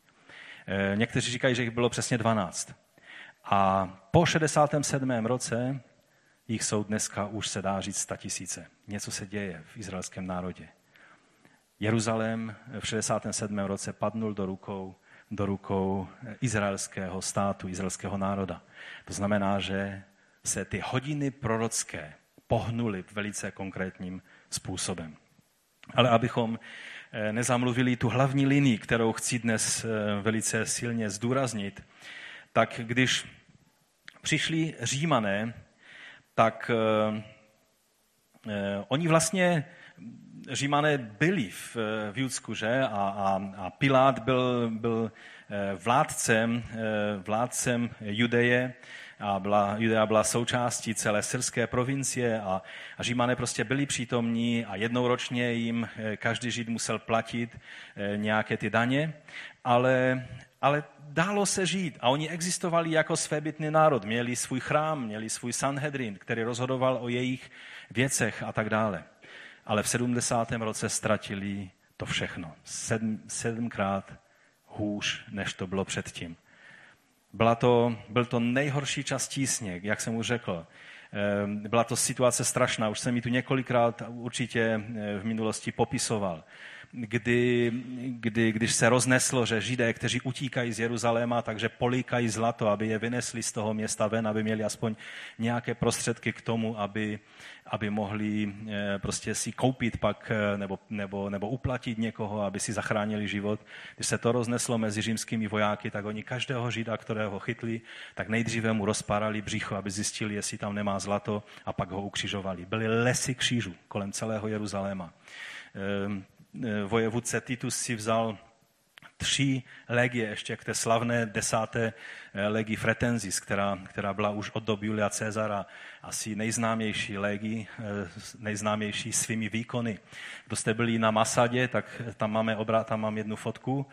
Eh, někteří říkají, že jich bylo přesně 12. A po 67. roce jich jsou dneska už se dá říct 100 tisíce. Něco se děje v izraelském národě. Jeruzalém v 67. roce padnul do rukou, do rukou izraelského státu, izraelského národa. To znamená, že se ty hodiny prorocké pohnuly velice konkrétním způsobem. Ale abychom Eh, nezamluvili tu hlavní linii, kterou chci dnes eh, velice silně zdůraznit, tak když přišli římané, tak eh, oni vlastně Římané byli v, v Judsku, že? A, a, a Pilát byl, byl vládcem, vládcem Judeje a byla, Judea byla součástí celé syrské provincie a, a Římané prostě byli přítomní a jednou ročně jim eh, každý Žid musel platit eh, nějaké ty daně, ale, ale dalo se žít a oni existovali jako svébytný národ, měli svůj chrám, měli svůj Sanhedrin, který rozhodoval o jejich věcech a tak dále. Ale v 70. roce ztratili to všechno. Sedm, sedmkrát hůř, než to bylo předtím. Byla to, byl to nejhorší čas tísně, jak jsem už řekl. Byla to situace strašná, už jsem ji tu několikrát určitě v minulosti popisoval kdy, kdy, když se rozneslo, že židé, kteří utíkají z Jeruzaléma, takže políkají zlato, aby je vynesli z toho města ven, aby měli aspoň nějaké prostředky k tomu, aby, aby mohli eh, prostě si koupit pak eh, nebo, nebo, nebo uplatit někoho, aby si zachránili život. Když se to rozneslo mezi římskými vojáky, tak oni každého žida, kterého chytli, tak nejdříve mu rozpárali břicho, aby zjistili, jestli tam nemá zlato a pak ho ukřižovali. Byly lesy křížů kolem celého Jeruzaléma. Eh, vojevůdce Titus si vzal tři legie ještě k té slavné desáté eh, legii Fretensis, která, která byla už od doby Julia Cezara asi nejznámější legii, eh, nejznámější svými výkony. Kdo jste byli na Masadě, tak tam máme obrat, tam mám jednu fotku.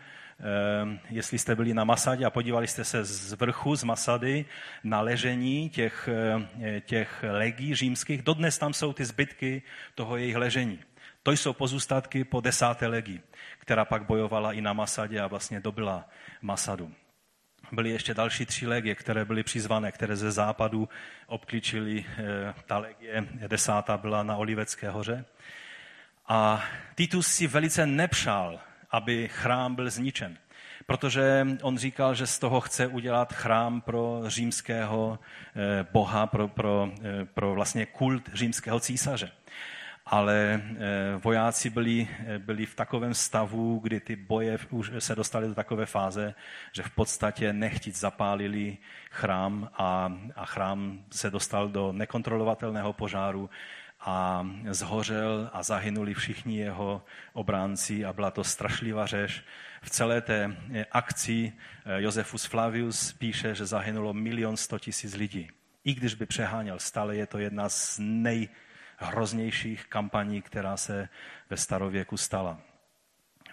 Jestli jste byli na Masadě a podívali jste se z vrchu, z Masady, na ležení těch, těch legí římských, dodnes tam jsou ty zbytky toho jejich ležení. To jsou pozůstatky po desáté legi, která pak bojovala i na Masadě a vlastně dobila Masadu. Byly ještě další tři legie, které byly přizvané, které ze západu obklíčily. Eh, ta legie desátá byla na Olivecké hoře. A Titus si velice nepřál, aby chrám byl zničen, protože on říkal, že z toho chce udělat chrám pro římského eh, boha, pro, pro, eh, pro vlastně kult římského císaře ale eh, vojáci byli, eh, byli v takovém stavu, kdy ty boje už se dostaly do takové fáze, že v podstatě nechtit zapálili chrám a, a chrám se dostal do nekontrolovatelného požáru a zhořel a zahynuli všichni jeho obránci a byla to strašlivá řeš. V celé té eh, akci Josefus Flavius píše, že zahynulo milion sto tisíc lidí. I když by přeháněl, stále je to jedna z nej, hroznějších kampaní, která se ve starověku stala.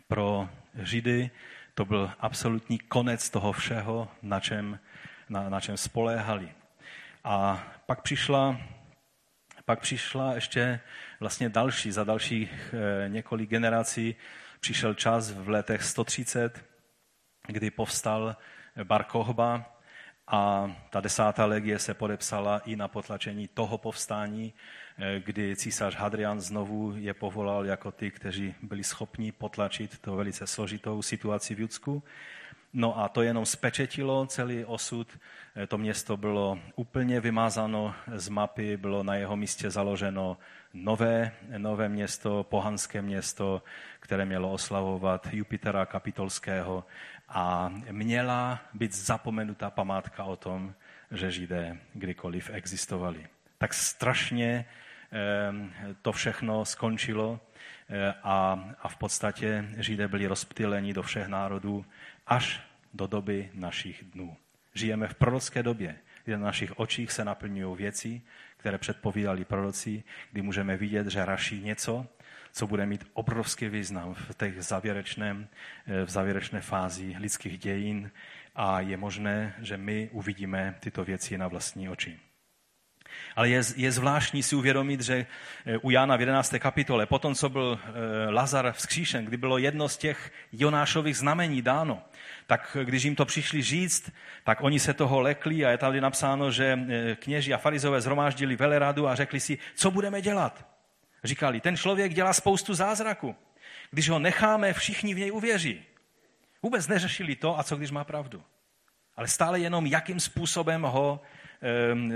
Pro Židy to byl absolutní konec toho všeho, na čem, na, na čem spoléhali. A pak přišla, pak přišla ještě vlastně další, za dalších e, několik generací přišel čas v letech 130, kdy povstal Bar Kochba, a ta desátá legie se podepsala i na potlačení toho povstání, eh, kdy císař Hadrian znovu je povolal jako ty, kteří byli schopni potlačit to velice složitou situaci v Judsku. No a to jenom spečetilo celý osud. Eh, to město bylo úplně vymázáno z mapy, bylo na jeho místě založeno nové, nové město, pohanské město, které mělo oslavovat Jupitera Kapitolského a měla být zapomenutá památka o tom, že Židé kdykoliv existovali. Tak strašně to všechno skončilo eh, a, a v podstatě Židé byli rozptyleni do všech národů až do doby našich dnů. Žijeme v prorocké době, kdy na našich očích se naplňují věci, které předpovídali proroci, kdy můžeme vidět, že raší něco, co bude mít obrovský význam v, těch závěrečném, eh, v závěrečné fázi lidských dějin a je možné, že my uvidíme tyto věci na vlastní oči. Ale je, je zvláštní si uvědomit, že eh, u Jána v 11. kapitole, potom, co byl eh, Lazar vzkříšen, kdy bylo jedno z těch Jonášových znamení dáno, tak když jim to přišli říct, tak oni se toho lekli a je tady napsáno, že kněži a farizové zhromáždili veleradu a řekli si, co budeme dělat. Říkali, ten člověk dělá spoustu zázraku. Když ho necháme, všichni v něj uvěří. Vůbec neřešili to, a co když má pravdu. Ale stále jenom, jakým způsobem ho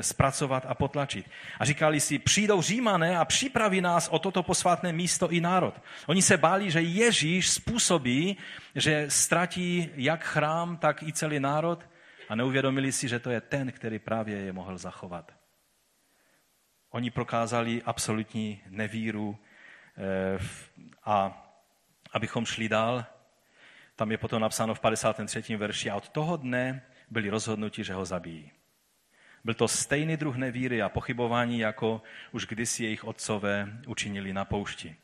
zpracovat a potlačit. A říkali si, přijdou římané a připraví nás o toto posvátné místo i národ. Oni se báli, že Ježíš způsobí, že ztratí jak chrám, tak i celý národ a neuvědomili si, že to je ten, který právě je mohl zachovat. Oni prokázali absolutní nevíru eh, a abychom šli dál, tam je potom napsáno v 53. verši a od toho dne byli rozhodnuti, že ho zabijí. Byl to stejný druh nevíry a pochybování, jako už kdysi jejich otcové učinili na poušti.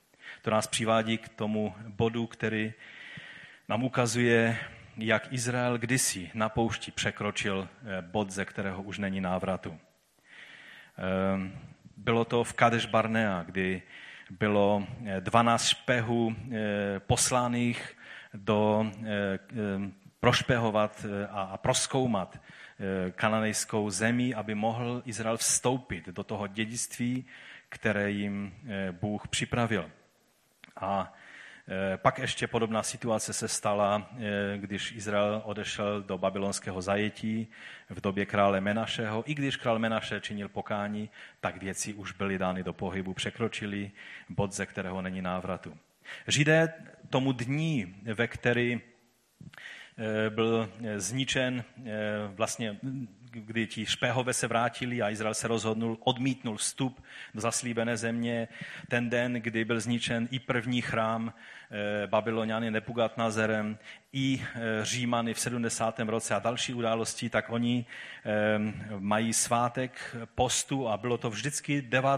To nás přivádí k tomu bodu, který nám ukazuje, jak Izrael kdysi na poušti překročil eh, bod, ze kterého už není návratu. Ehm, bylo to v Kadeš Barnea, kdy bylo 12 eh, špehů eh, poslaných do, eh, prošpehovat a proskoumat kananejskou zemi, aby mohl Izrael vstoupit do toho dědictví, které jim Bůh připravil. A Eh, pak ještě podobná situace se stala, eh, když Izrael odešel do babylonského zajetí v době krále Menašeho. I když král Menaše činil pokání, tak věci už byly dány do pohybu, překročili bod, ze kterého není návratu. Židé tomu dní, ve který eh, byl zničen vlastně kdy ti špehové se vrátili a Izrael se rozhodnul, odmítnul vstup do zaslíbené země. Ten den, kdy byl zničen i první chrám eh, Babyloniany Nebugatnazerem, i eh, Římany v 70. roce a další události, tak oni eh, mají svátek postu a bylo to vždycky 9.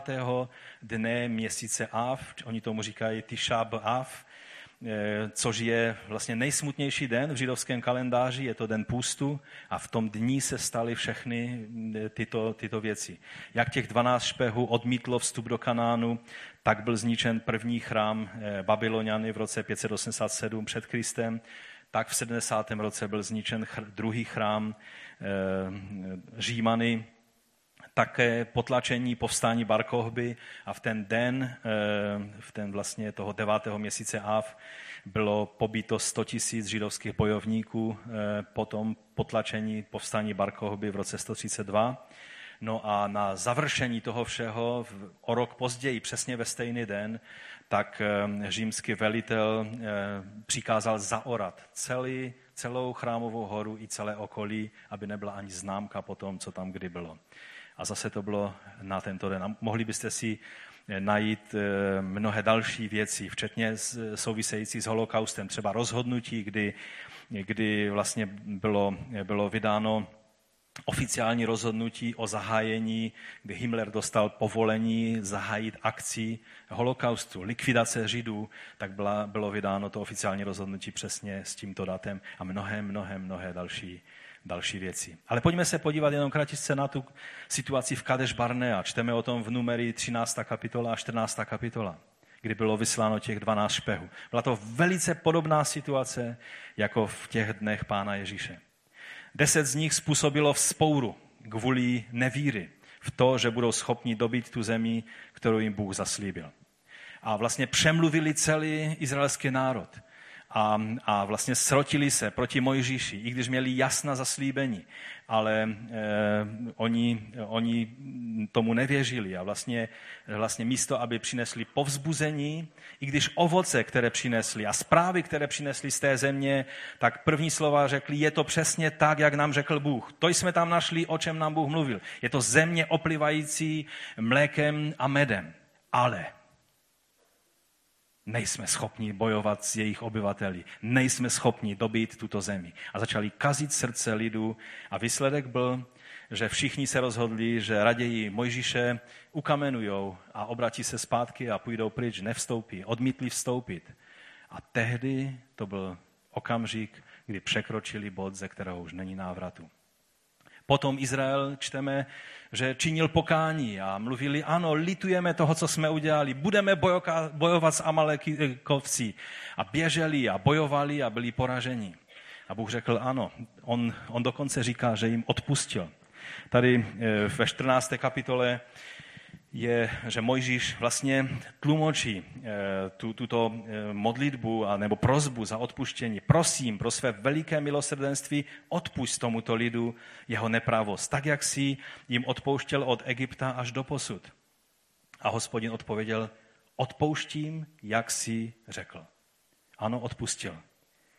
dne měsíce Av, oni tomu říkají Tishab Av, Eh, což je vlastně nejsmutnější den v židovském kalendáři, je to den půstu a v tom dní se staly všechny eh, tyto, tyto věci. Jak těch 12 špehů odmítlo vstup do Kanánu, tak byl zničen první chrám eh, Babyloniany v roce 587 před Kristem, tak v 70. roce byl zničen druhý chrám Římany, také potlačení povstání Barkohby a v ten den, eh, v ten vlastně toho devátého měsíce Av, bylo pobyto 100 tisíc židovských bojovníků eh, po tom potlačení povstání Barkohby v roce 132. No a na završení toho všeho, o rok později, přesně ve stejný den, tak eh, římský velitel přikázal zaorat celý, celou chrámovou horu i celé okolí, aby nebyla ani známka po tom, co tam kdy bylo. A zase to bylo na tento den. A mohli byste si eh, najít eh, mnohé další věci, včetně související s holokaustem, třeba rozhodnutí, kdy, kdy vlastně bylo, bylo vydáno oficiální rozhodnutí o zahájení, kdy Himmler dostal povolení zahájit akci holokaustu, likvidace Židů, tak byla, bylo vydáno to oficiální rozhodnutí přesně s tímto datem a mnohé, mnohé, mnohé další další věci. Ale pojďme se podívat jenom kratičce na tu situaci v Kadeš Barnea. Čteme o tom v numeri 13. kapitola a 14. kapitola, kdy bylo vysláno těch 12 špehů. Byla to velice podobná situace, jako v těch dnech pána Ježíše. Deset z nich způsobilo vzpouru kvůli nevíry v to, že budou schopni dobít tu zemi, kterou jim Bůh zaslíbil. A vlastně přemluvili celý izraelský národ a, a vlastně srotili se proti Mojžíši, i když měli jasná zaslíbení, ale eh, oni, oni tomu nevěřili a vlastně, vlastně místo, aby přinesli povzbuzení, i když ovoce, které přinesli a zprávy, které přinesli z té země, tak první slova řekli, je to přesně tak, jak nám řekl Bůh. To jsme tam našli, o čem nám Bůh mluvil. Je to země oplivající mlékem a medem. Ale nejsme schopni bojovat s jejich obyvateli, nejsme schopni dobít tuto zemi. A začali kazit srdce lidu a výsledek byl, že všichni se rozhodli, že raději Mojžíše ukamenujou a obratí se zpátky a půjdou pryč, nevstoupí, odmítli vstoupit. A tehdy to byl okamžik, kdy překročili bod, ze kterého už není návratu. Potom Izrael čteme, že činil pokání a mluvili, ano, litujeme toho, co jsme udělali, budeme bojovat s Amalekovci. A běželi a bojovali a byli poraženi. A Bůh řekl, ano, on, on dokonce říká, že jim odpustil. Tady eh, ve 14. kapitole je, že Mojžíš vlastně tlumočí eh, tu, tuto eh, modlitbu a, nebo prozbu za odpuštění. Prosím pro své veliké milosrdenství odpust tomuto lidu jeho nepravost, tak jak si jim odpouštěl od Egypta až do posud. A hospodin odpověděl, odpouštím, jak si řekl. Ano, odpustil,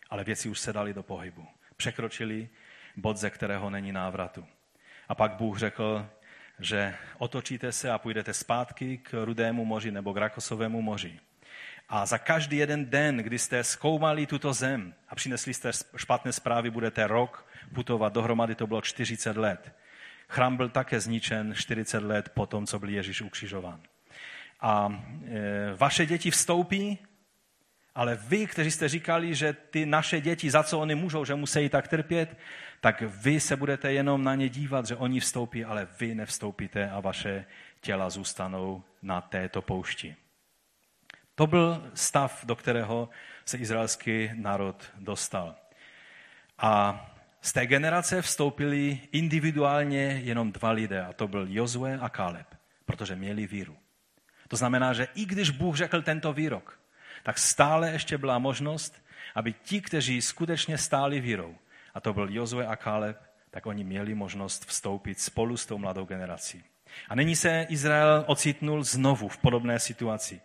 ale věci už se dali do pohybu. Překročili bod, ze kterého není návratu. A pak Bůh řekl, že otočíte se a půjdete zpátky k Rudému moři nebo k Rakosovému moři. A za každý jeden den, kdy jste zkoumali tuto zem a přinesli jste špatné zprávy, budete rok putovat. Dohromady to bylo 40 let. Chrám byl také zničen 40 let po tom, co byl Ježíš ukřižován. A e, vaše děti vstoupí, ale vy, kteří jste říkali, že ty naše děti, za co oni můžou, že musí tak trpět, tak vy se budete jenom na ně dívat, že oni vstoupí, ale vy nevstoupíte a vaše těla zůstanou na této poušti. To byl stav, do kterého se izraelský národ dostal. A z té generace vstoupili individuálně jenom dva lidé, a to byl Jozue a Kaleb, protože měli víru. To znamená, že i když Bůh řekl tento výrok, tak stále ještě byla možnost, aby ti, kteří skutečně stáli vírou, a to byl Jozue a Kaleb, tak oni měli možnost vstoupit spolu s tou mladou generací. A nyní se Izrael ocitnul znovu v podobné situaci.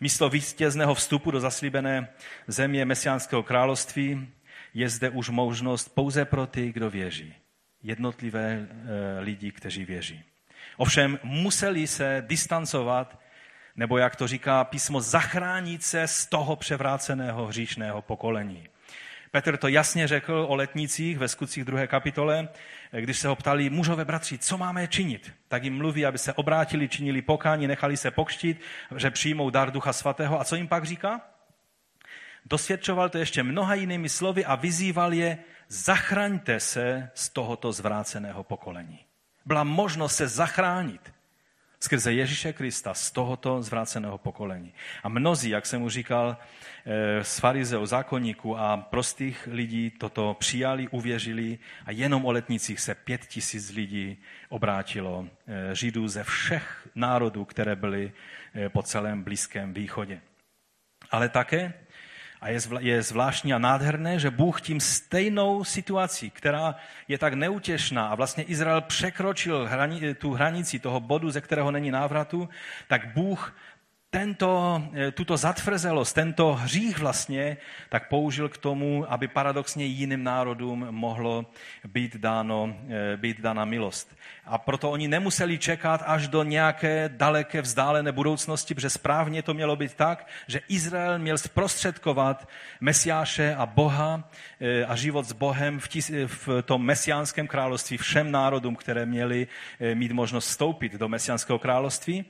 Místo vítězného vstupu do zaslíbené země Mesiánského království je zde už možnost pouze pro ty, kdo věří. Jednotlivé e, lidi, kteří věří. Ovšem museli se distancovat, nebo jak to říká písmo, zachránit se z toho převráceného hříšného pokolení. Petr to jasně řekl o letnicích ve skutcích druhé kapitole, když se ho ptali, mužové bratři, co máme činit? Tak jim mluví, aby se obrátili, činili pokání, nechali se pokštit, že přijmou dar Ducha Svatého. A co jim pak říká? Dosvědčoval to ještě mnoha jinými slovy a vyzýval je, zachraňte se z tohoto zvráceného pokolení. Byla možnost se zachránit skrze Ježíše Krista z tohoto zvráceného pokolení. A mnozí, jak jsem už říkal, eh, z farizeů, zákonníků a prostých lidí toto přijali, uvěřili a jenom o letnicích se pět tisíc lidí obrátilo eh, Židů ze všech národů, které byly eh, po celém Blízkém východě. Ale také a je, je zvláštní a nádherné, že Bůh tím stejnou situací, která je tak neutěšná a vlastně Izrael překročil hrani, tu hranici toho bodu, ze kterého není návratu, tak Bůh tento, eh, tuto zatvrzelost, tento hřích vlastně, tak použil k tomu, aby paradoxně jiným národům mohlo být, dáno, eh, být dána milost. A proto oni nemuseli čekat až do nějaké daleké vzdálené budoucnosti, protože správně to mělo být tak, že Izrael měl zprostředkovat Mesiáše a Boha eh, a život s Bohem v, tis, v tom mesiánském království všem národům, které měli mít možnost vstoupit do mesiánského království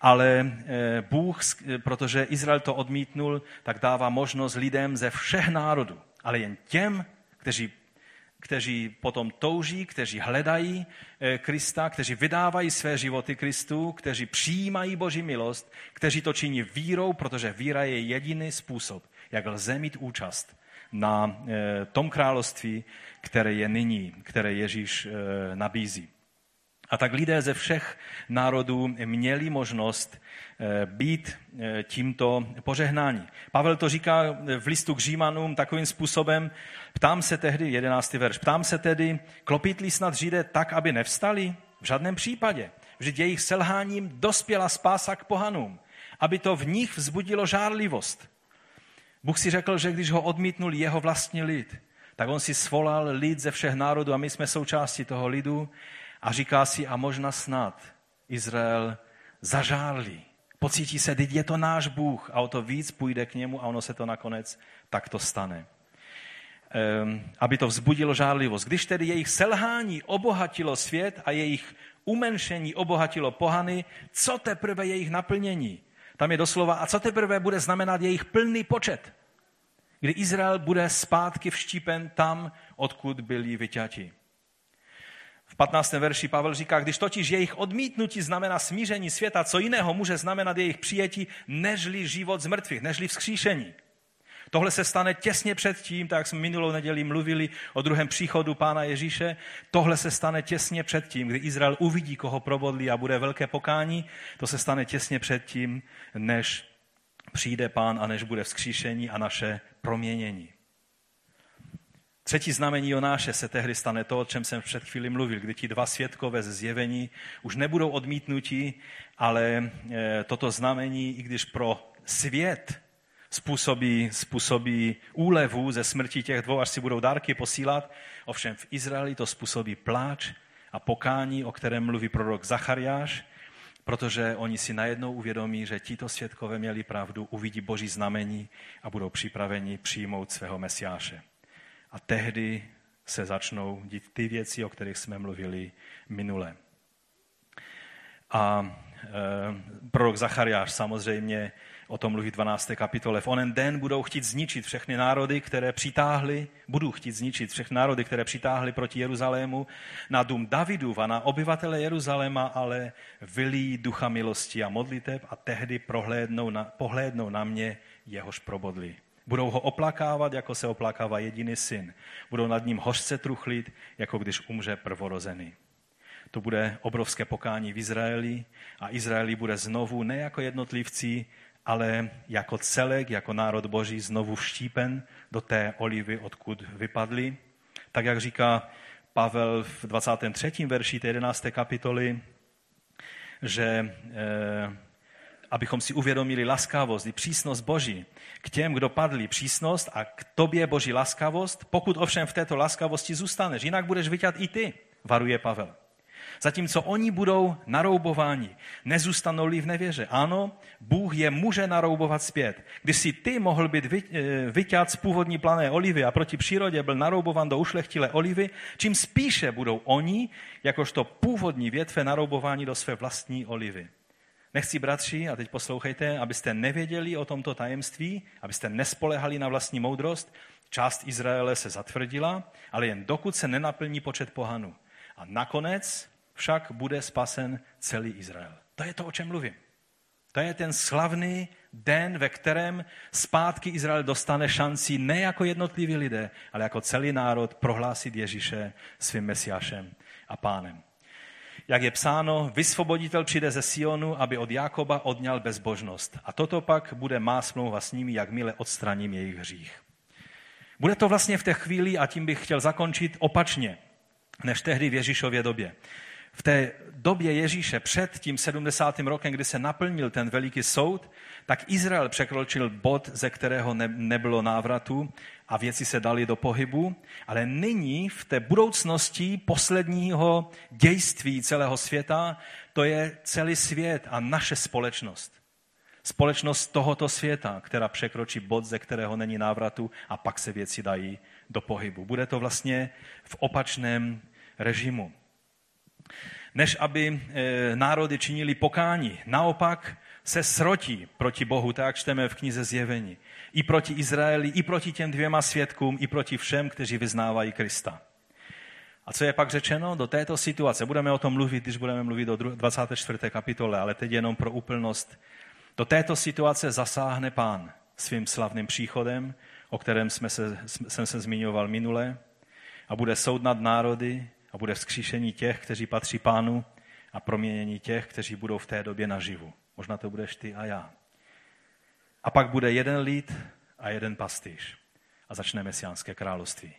ale eh, Bůh, protože Izrael to odmítnul, tak dává možnost lidem ze všech národů, ale jen těm, kteří, kteří potom touží, kteří hledají eh, Krista, kteří vydávají své životy Kristu, kteří přijímají Boží milost, kteří to činí vírou, protože víra je jediný způsob, jak lze mít účast na eh, tom království, které je nyní, které Ježíš nabízí. A tak lidé ze všech národů měli možnost eh, být eh, tímto požehnání. Pavel to říká v listu k Římanům takovým způsobem, ptám se tehdy, jedenáctý verš, ptám se tedy, klopítli snad Židé tak, aby nevstali? V žádném případě. Vždyť jejich selháním dospěla spása k pohanům, aby to v nich vzbudilo žárlivost. Bůh si řekl, že když ho odmítnul jeho vlastní lid, tak on si svolal lid ze všech národů a my jsme součástí toho lidu a říká si, a možná snad Izrael zažárlí. Pocítí se, teď je to náš Bůh a o to víc půjde k němu a ono se to nakonec takto stane. Um, aby to vzbudilo žárlivost. Když tedy jejich selhání obohatilo svět a jejich umenšení obohatilo pohany, co teprve jejich naplnění? Tam je doslova, a co teprve bude znamenat jejich plný počet? Kdy Izrael bude zpátky vštípen tam, odkud byli vyťati. V 15. verši Pavel říká, když totiž jejich odmítnutí znamená smíření světa, co jiného může znamenat jejich přijetí, nežli život z mrtvých, nežli vzkříšení. Tohle se stane těsně před tím, tak jak jsme minulou neděli mluvili o druhém příchodu Pána Ježíše. Tohle se stane těsně před tím, kdy Izrael uvidí, koho probodlí a bude velké pokání. To se stane těsně před tím, než přijde Pán a než bude vzkříšení a naše proměnění. Třetí znamení Jonáše se tehdy stane to, o čem jsem před chvíli mluvil, kdy ti dva světkové ze zjevení už nebudou odmítnutí, ale e, toto znamení, i když pro svět způsobí, způsobí úlevu ze smrti těch dvou, až si budou dárky posílat, ovšem v Izraeli to způsobí pláč a pokání, o kterém mluví prorok Zachariáš, protože oni si najednou uvědomí, že tito světkové měli pravdu, uvidí boží znamení a budou připraveni přijmout svého mesiáše. A tehdy se začnou dít ty věci, o kterých jsme mluvili minule. A e, prorok Zachariáš samozřejmě o tom mluví 12. kapitole. V onen den budou chtít zničit všechny národy, které přitáhly, budou chtít zničit všechny národy, které přitáhly proti Jeruzalému na dům Davidův a na obyvatele Jeruzaléma, ale vylí ducha milosti a modliteb a tehdy prohlédnou na, pohlédnou na mě, jehož probodli. Budou ho oplakávat, jako se oplakává jediný syn. Budou nad ním hořce truchlit, jako když umře prvorozený. To bude obrovské pokání v Izraeli a Izraeli bude znovu ne jako jednotlivci, ale jako celek, jako národ boží znovu vštípen do té olivy, odkud vypadli. Tak jak říká Pavel v 23. verši té 11. kapitoly, že eh, abychom si uvědomili laskavost i přísnost Boží k těm, kdo padli přísnost a k tobě Boží laskavost, pokud ovšem v této laskavosti zůstaneš, jinak budeš vyťat i ty, varuje Pavel. Zatímco oni budou naroubováni, nezůstanou-li v nevěře. Ano, Bůh je může naroubovat zpět. Když si ty mohl být eh, vyťat z původní plané olivy a proti přírodě byl naroubovan do ušlechtilé olivy, čím spíše budou oni, jakožto původní větve, naroubováni do své vlastní olivy. Nechci, bratři, a teď poslouchejte, abyste nevěděli o tomto tajemství, abyste nespolehali na vlastní moudrost. Část Izraele se zatvrdila, ale jen dokud se nenaplní počet pohanů. A nakonec však bude spasen celý Izrael. To je to, o čem mluvím. To je ten slavný den, ve kterém zpátky Izrael dostane šanci ne jako jednotliví lidé, ale jako celý národ prohlásit Ježíše svým mesiášem a pánem. Jak je psáno, vysvoboditel přijde ze Sionu, aby od Jákoba odňal bezbožnost. A toto pak bude má smlouva s nimi, jakmile odstraním jejich hřích. Bude to vlastně v té chvíli, a tím bych chtěl zakončit, opačně, než tehdy v Ježíšově době v té době Ježíše před tím 70. rokem, kdy se naplnil ten veliký soud, tak Izrael překročil bod, ze kterého ne, nebylo návratu a věci se daly do pohybu, ale nyní v té budoucnosti posledního dějství celého světa, to je celý svět a naše společnost. Společnost tohoto světa, která překročí bod, ze kterého není návratu a pak se věci dají do pohybu. Bude to vlastně v opačném režimu než aby e, národy činili pokání. Naopak se srotí proti Bohu, tak čteme v knize Zjevení. I proti Izraeli, i proti těm dvěma svědkům, i proti všem, kteří vyznávají Krista. A co je pak řečeno? Do této situace, budeme o tom mluvit, když budeme mluvit o 24. kapitole, ale teď jenom pro úplnost. Do této situace zasáhne pán svým slavným příchodem, o kterém jsme se, jsem se zmiňoval minule, a bude soud nad národy a bude vzkříšení těch, kteří patří pánu a proměnění těch, kteří budou v té době naživu. Možná to budeš ty a já. A pak bude jeden lid a jeden pastýř. A začne mesiánské království.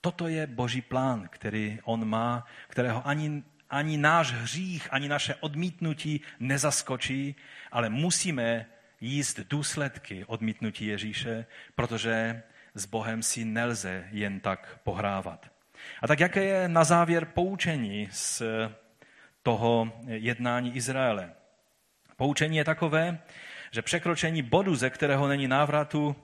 Toto je boží plán, který on má, kterého ani, ani náš hřích, ani naše odmítnutí nezaskočí, ale musíme jíst důsledky odmítnutí Ježíše, protože s Bohem si nelze jen tak pohrávat. A tak jaké je na závěr poučení z toho jednání Izraele? Poučení je takové, že překročení bodu, ze kterého není návratu,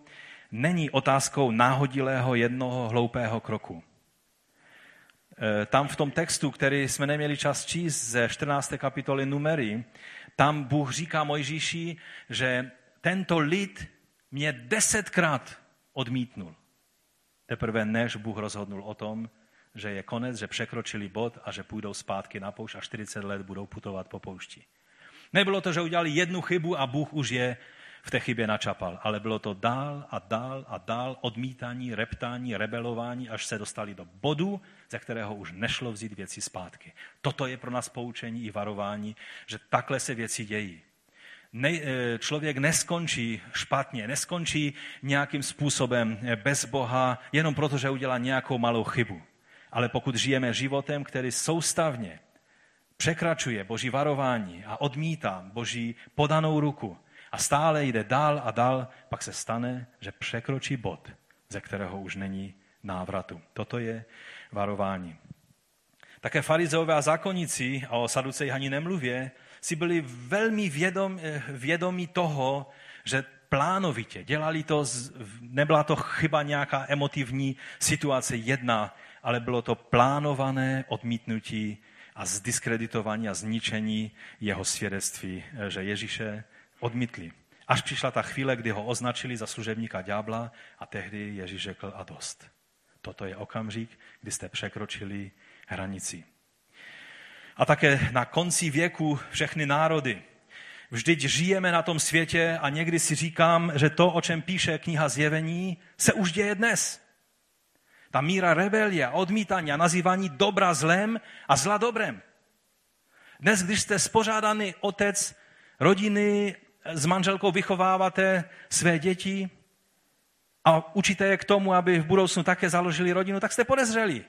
není otázkou náhodilého jednoho hloupého kroku. E, tam v tom textu, který jsme neměli čas číst ze 14. kapitoly Numery, tam Bůh říká Mojžíši, že tento lid mě desetkrát odmítnul. Teprve než Bůh rozhodnul o tom, že je konec, že překročili bod a že půjdou zpátky na poušť a 40 let budou putovat po poušti. Nebylo to, že udělali jednu chybu a Bůh už je v té chybě načapal, ale bylo to dál a dál a dál odmítání, reptání, rebelování, až se dostali do bodu, ze kterého už nešlo vzít věci zpátky. Toto je pro nás poučení i varování, že takhle se věci dějí. Ne, eh, člověk neskončí špatně, neskončí nějakým způsobem bez Boha, jenom proto, že udělá nějakou malou chybu. Ale pokud žijeme životem, který soustavně překračuje Boží varování a odmítá Boží podanou ruku a stále jde dál a dál, pak se stane, že překročí bod, ze kterého už není návratu. Toto je varování. Také farizeové a zákonníci, a o saducejch ani nemluvě, si byli velmi vědom, vědomí toho, že plánovitě dělali to, nebyla to chyba nějaká emotivní situace jedna, ale bylo to plánované odmítnutí a zdiskreditování a zničení jeho svědectví, že Ježíše odmítli. Až přišla ta chvíle, kdy ho označili za služebníka ďábla a tehdy Ježíš řekl a dost. Toto je okamžik, kdy jste překročili hranici. A také na konci věku všechny národy Vždyť žijeme na tom světě a někdy si říkám, že to, o čem píše kniha Zjevení, se už děje dnes. Ta míra rebelie, odmítání a nazývání dobra zlem a zla dobrem. Dnes, když jste spořádaný otec rodiny, s manželkou vychováváte své děti a učíte je k tomu, aby v budoucnu také založili rodinu, tak jste podezřeli.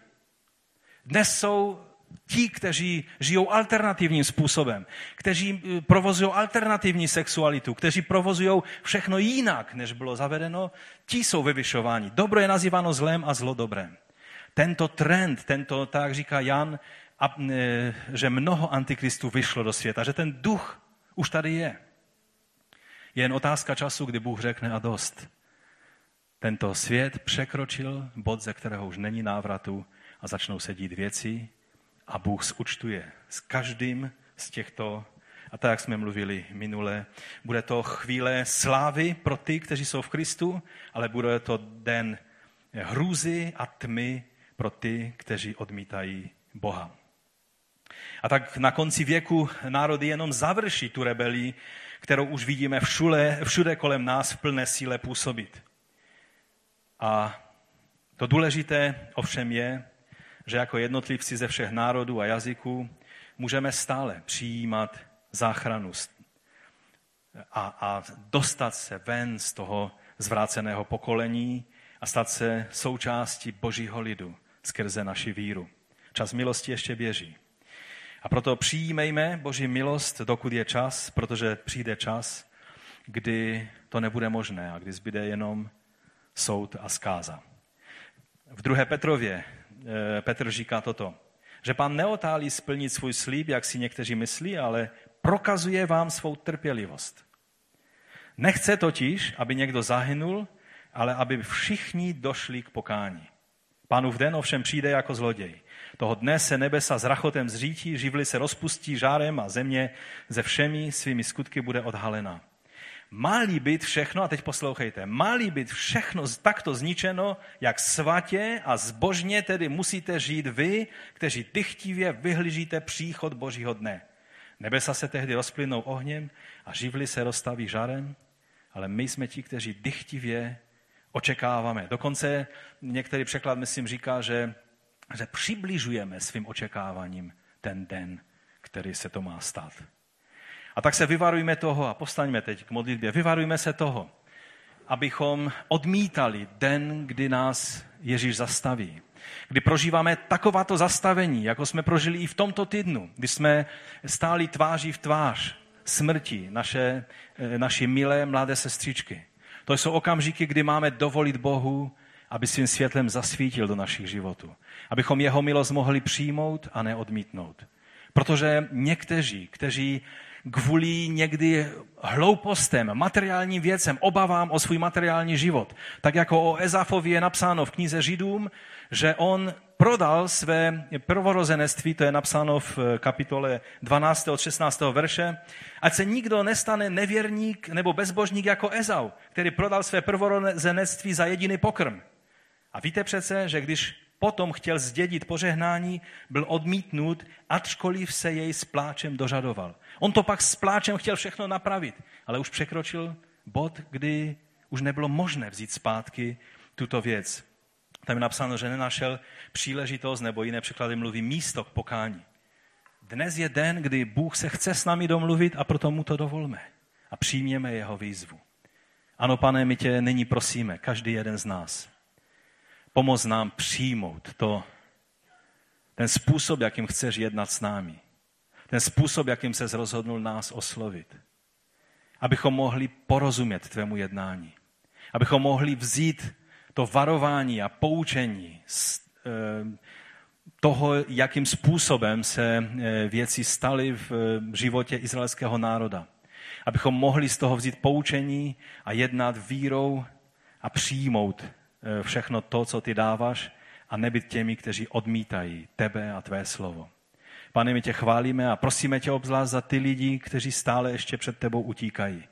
Dnes jsou ti, kteří žijou alternativním způsobem, kteří eh, provozují alternativní sexualitu, kteří provozují všechno jinak, než bylo zavedeno, ti jsou vyvyšováni. Dobro je nazýváno zlem a zlo dobrem. Tento trend, tento, tak říká Jan, a, e, že mnoho antikristů vyšlo do světa, že ten duch už tady je. Je jen otázka času, kdy Bůh řekne a dost. Tento svět překročil bod, ze kterého už není návratu a začnou se dít věci a Bůh zúčtuje s každým z těchto a tak, jak jsme mluvili minule, bude to chvíle slávy pro ty, kteří jsou v Kristu, ale bude to den hrůzy a tmy pro ty, kteří odmítají Boha. A tak na konci věku národy jenom završí tu rebelii, kterou už vidíme všude, všude kolem nás v plné síle působit. A to důležité ovšem je, že jako jednotlivci ze všech národů a jazyků můžeme stále přijímat záchranu a, a dostat se ven z toho zvráceného pokolení a stát se součástí božího lidu skrze naši víru. Čas milosti ještě běží. A proto přijímejme Boží milost, dokud je čas, protože přijde čas, kdy to nebude možné a kdy zbyde jenom soud a zkáza. V druhé Petrově Petr říká toto, že pán neotálí splnit svůj slíb, jak si někteří myslí, ale prokazuje vám svou trpělivost. Nechce totiž, aby někdo zahynul, ale aby všichni došli k pokání. Pánův den ovšem přijde jako zloděj. Toho dne se nebesa s rachotem zřítí, živly se rozpustí žárem a země ze všemi svými skutky bude odhalena. Má-li být všechno, a teď poslouchejte, má-li být všechno takto zničeno, jak svatě a zbožně tedy musíte žít vy, kteří dychtivě vyhlížíte příchod Božího dne. Nebesa se tehdy rozplynou ohněm a živly se rozstaví žarem, ale my jsme ti, kteří dychtivě očekáváme. Dokonce některý překlad, myslím, říká, že, že přibližujeme svým očekáváním ten den, který se to má stát. A tak se vyvarujme toho a postaňme teď k modlitbě. Vyvarujme se toho, abychom odmítali den, kdy nás Ježíš zastaví. Kdy prožíváme takováto zastavení, jako jsme prožili i v tomto týdnu, kdy jsme stáli tváří v tvář smrti naše, eh, naší milé mladé sestřičky. To jsou okamžiky, kdy máme dovolit Bohu, aby svým světlem zasvítil do našich životů. Abychom jeho milost mohli přijmout a neodmítnout. Protože někteří, kteří kvůli někdy hloupostem, materiálním věcem, obavám o svůj materiální život. Tak jako o Ezafovi je napsáno v knize Židům, že on prodal své prvorozenství, to je napsáno v kapitole 12. od 16. verše, ať se nikdo nestane nevěrník nebo bezbožník jako Ezau, který prodal své prvorozenství za jediný pokrm. A víte přece, že když potom chtěl zdědit požehnání, byl odmítnut, ačkoliv se jej s pláčem dožadoval. On to pak s pláčem chtěl všechno napravit, ale už překročil bod, kdy už nebylo možné vzít zpátky tuto věc. Tam je napsáno, že nenašel příležitost, nebo jiné překlady mluví místo k pokání. Dnes je den, kdy Bůh se chce s námi domluvit a proto mu to dovolme a přijměme jeho výzvu. Ano, pane, my tě nyní prosíme, každý jeden z nás. Pomoz nám přijmout to, ten způsob, jakým chceš jednat s námi. Ten způsob, jakým se rozhodnul nás oslovit. Abychom mohli porozumět tvému jednání. Abychom mohli vzít to varování a poučení z eh, toho, jakým způsobem se eh, věci staly v eh, životě izraelského národa. Abychom mohli z toho vzít poučení a jednat vírou a přijmout všechno to, co ty dáváš a nebyt těmi, kteří odmítají tebe a tvé slovo. Pane, my tě chválíme a prosíme tě obzvlášť za ty lidi, kteří stále ještě před tebou utíkají.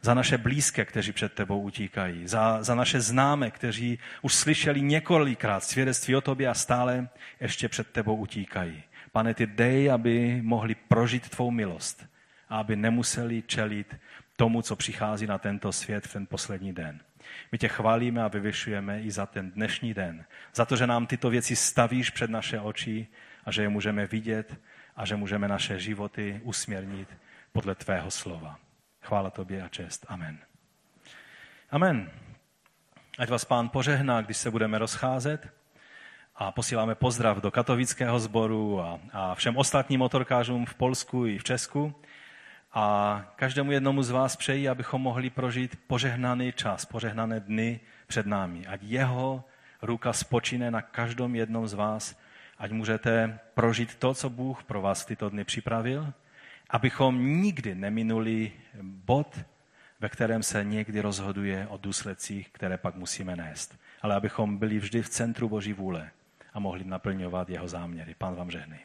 Za naše blízké, kteří před tebou utíkají. Za, za naše známé, kteří už slyšeli několikrát svědectví o tobě a stále ještě před tebou utíkají. Pane, ty dej, aby mohli prožít tvou milost a aby nemuseli čelit tomu, co přichází na tento svět v ten poslední den. My tě chválíme a vyvyšujeme i za ten dnešní den. Za to, že nám tyto věci stavíš před naše oči a že je můžeme vidět a že můžeme naše životy usměrnit podle tvého slova. Chvála tobě a čest. Amen. Amen. Ať vás pán požehná, když se budeme rozcházet a posíláme pozdrav do katolického sboru a, a všem ostatním motorkářům v Polsku i v Česku. A každému jednomu z vás přeji, abychom mohli prožít požehnaný čas, požehnané dny před námi. Ať jeho ruka spočine na každém jednom z vás, ať můžete prožít to, co Bůh pro vás tyto dny připravil, abychom nikdy neminuli bod, ve kterém se někdy rozhoduje o důsledcích, které pak musíme nést. Ale abychom byli vždy v centru Boží vůle a mohli naplňovat jeho záměry. Pán vám žehnej.